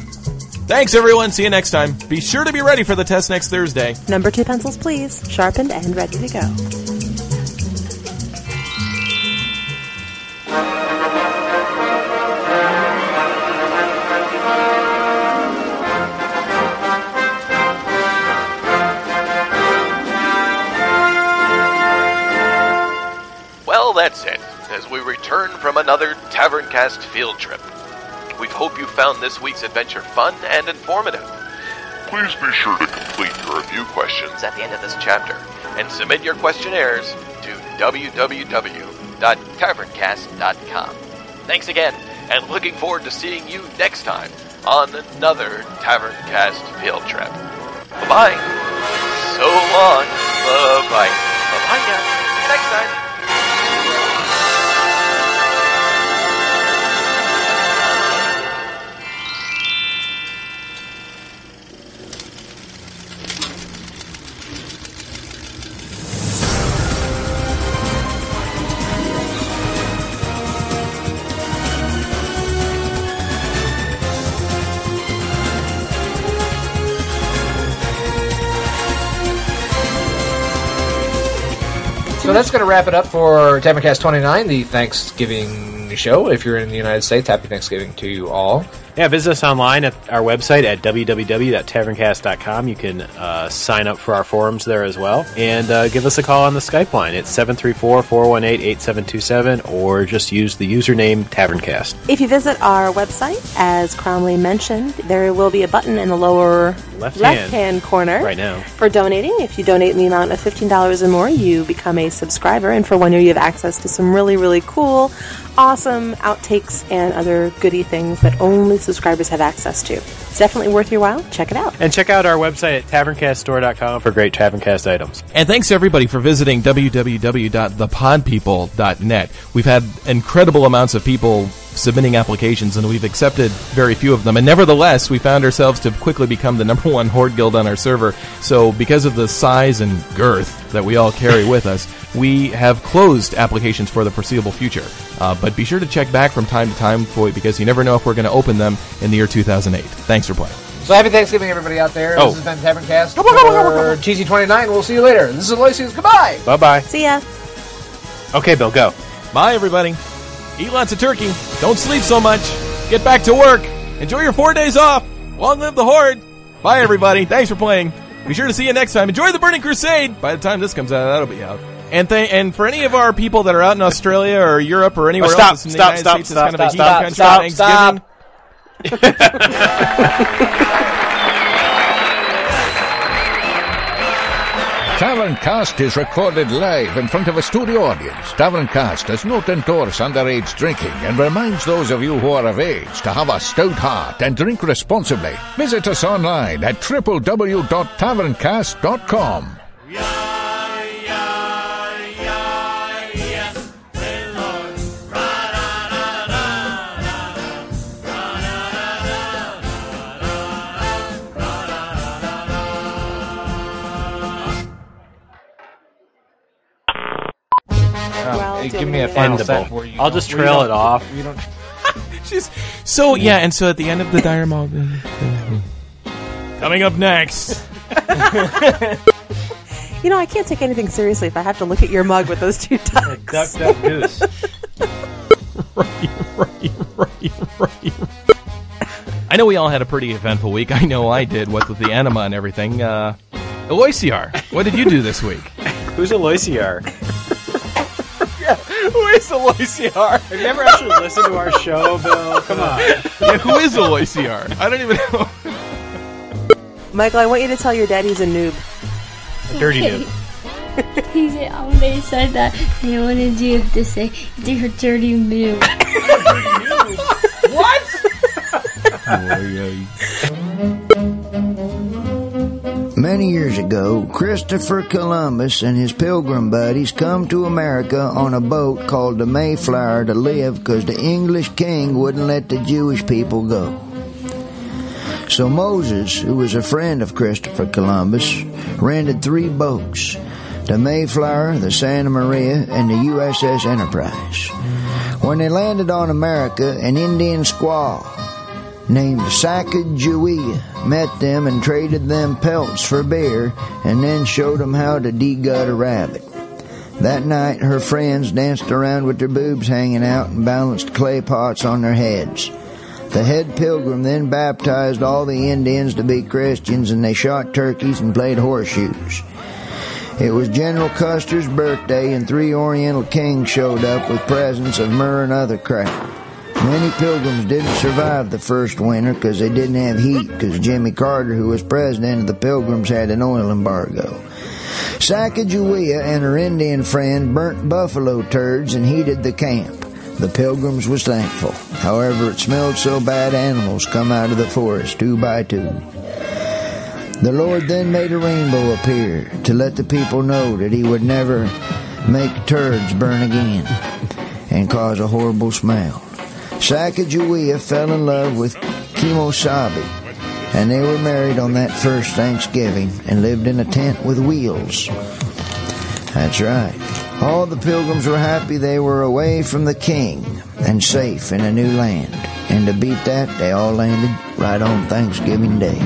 Speaker 3: Thanks, everyone. See you next time. Be sure to be ready for the test next Thursday.
Speaker 8: Number two pencils, please. Sharpened and ready to go.
Speaker 13: Return from another Taverncast field trip. We hope you found this week's adventure fun and informative.
Speaker 2: Please be sure to complete your review questions
Speaker 13: at the end of this chapter and submit your questionnaires to www.taverncast.com. Thanks again, and looking forward to seeing you next time on another Taverncast field trip. Bye bye. So long. Bye bye. Bye bye now. Next time.
Speaker 7: That's going to wrap it up for Taverncast 29, the Thanksgiving show. If you're in the United States, happy Thanksgiving to you all.
Speaker 6: Yeah, visit us online at our website at www.taverncast.com. You can uh, sign up for our forums there as well. And uh, give us a call on the Skype line. It's 734-418-8727 or just use the username Taverncast.
Speaker 8: If you visit our website, as Cromley mentioned, there will be a button in the lower
Speaker 6: Left
Speaker 8: left-hand
Speaker 6: hand.
Speaker 8: corner
Speaker 6: Right now.
Speaker 8: for donating. If you donate in the amount of $15 or more, you become a subscriber, and for one year, you have access to some really, really cool, awesome outtakes and other goody things that only subscribers have access to. It's definitely worth your while. Check it out.
Speaker 6: And check out our website at taverncaststore.com for great Taverncast items.
Speaker 3: And thanks everybody for visiting www.thepodpeople.net. We've had incredible amounts of people submitting applications, and we've accepted very few of them. And nevertheless, we found ourselves to quickly become the number one horde guild on our server. So, because of the size and girth that we all carry with us, we have closed applications for the foreseeable future. Uh, but be sure to check back from time to time for because you never know if we're going to open them in the year 2008. Thanks for playing.
Speaker 7: So happy Thanksgiving, everybody out there.
Speaker 3: Oh.
Speaker 7: This has been Taverncast for TZ29. We'll see you later. This is Aloysius. Goodbye.
Speaker 6: Bye-bye.
Speaker 8: See ya.
Speaker 6: Okay, Bill, go.
Speaker 3: Bye, everybody. Eat lots of turkey. Don't sleep so much. Get back to work. Enjoy your four days off. Long live the Horde. Bye, everybody. Thanks for playing. Be sure to see you next time. Enjoy the Burning Crusade. By the time this comes out, that'll be out. And th- and for any of our people that are out in Australia or Europe or anywhere
Speaker 6: Oh, stop,
Speaker 3: else in the
Speaker 6: stop,
Speaker 3: United
Speaker 6: stop,
Speaker 3: States,
Speaker 6: stop,
Speaker 3: it's kind of a
Speaker 6: stop,
Speaker 3: heathen
Speaker 6: stop,
Speaker 3: country
Speaker 6: stop,
Speaker 3: on Thanksgiving.
Speaker 5: Taverncast is recorded live in front of a studio audience. Taverncast does not endorse underage drinking and reminds those of you who are of age to have a stout heart and drink responsibly. Visit us online at www.taverncast.com.
Speaker 7: Hey, give me a final set
Speaker 6: Endable.
Speaker 7: where you
Speaker 6: I'll just
Speaker 7: where you
Speaker 6: trail
Speaker 7: don't-
Speaker 6: it off.
Speaker 7: You don't.
Speaker 3: She's so yeah, and so at the end of the Dire Maul. Coming up next.
Speaker 8: You know, I can't take anything seriously if I have to look at your mug with those two ducks.
Speaker 6: Duck, duck, goose. Right, right, right, right.
Speaker 3: I know we all had a pretty eventful week. I know I did. What with the anima and everything. Uh, Eloisiar, what did you do this week?
Speaker 6: Who's Eloisiar?
Speaker 7: Who is Aloysiar?
Speaker 6: Have you ever actually listened to our show, Bill? Come on.
Speaker 3: Yeah, who is Eloisiar? I don't even know.
Speaker 8: Michael, I want you to tell your dad he's a noob.
Speaker 6: A dirty
Speaker 9: noob. he said, um, they said that. And I wanted you to say, you're a dirty noob.
Speaker 7: what?
Speaker 23: Many years ago, Christopher Columbus and his pilgrim buddies come to America on a boat called the Mayflower to live because the English king wouldn't let the Jewish people go. So Moses, who was a friend of Christopher Columbus, rented three boats the Mayflower, the Santa Maria, and the USS Enterprise. When they landed on America, an Indian squaw named Sacagawea met them and traded them pelts for beer and then showed them how to degut a rabbit. That night, her friends danced around with their boobs hanging out and balanced clay pots on their heads. The head pilgrim then baptized all the Indians to be Christians and they shot turkeys and played horseshoes. It was General Custer's birthday, and three Oriental kings showed up with presents of myrrh and other crap. Many pilgrims didn't survive the first winter because they didn't have heat because Jimmy Carter, who was president of the pilgrims, had an oil embargo. Sacagawea and her Indian friend burnt buffalo turds and heated the camp. The pilgrims was thankful. However, it smelled so bad animals come out of the forest two by two. The Lord then made a rainbow appear to let the people know that he would never make turds burn again and cause a horrible smell. Sacagawea fell in love with Kimosabe, and they were married on that first Thanksgiving and lived in a tent with wheels. That's right. All the pilgrims were happy they were away from the king and safe in a new land. And to beat that, they all landed right on Thanksgiving Day.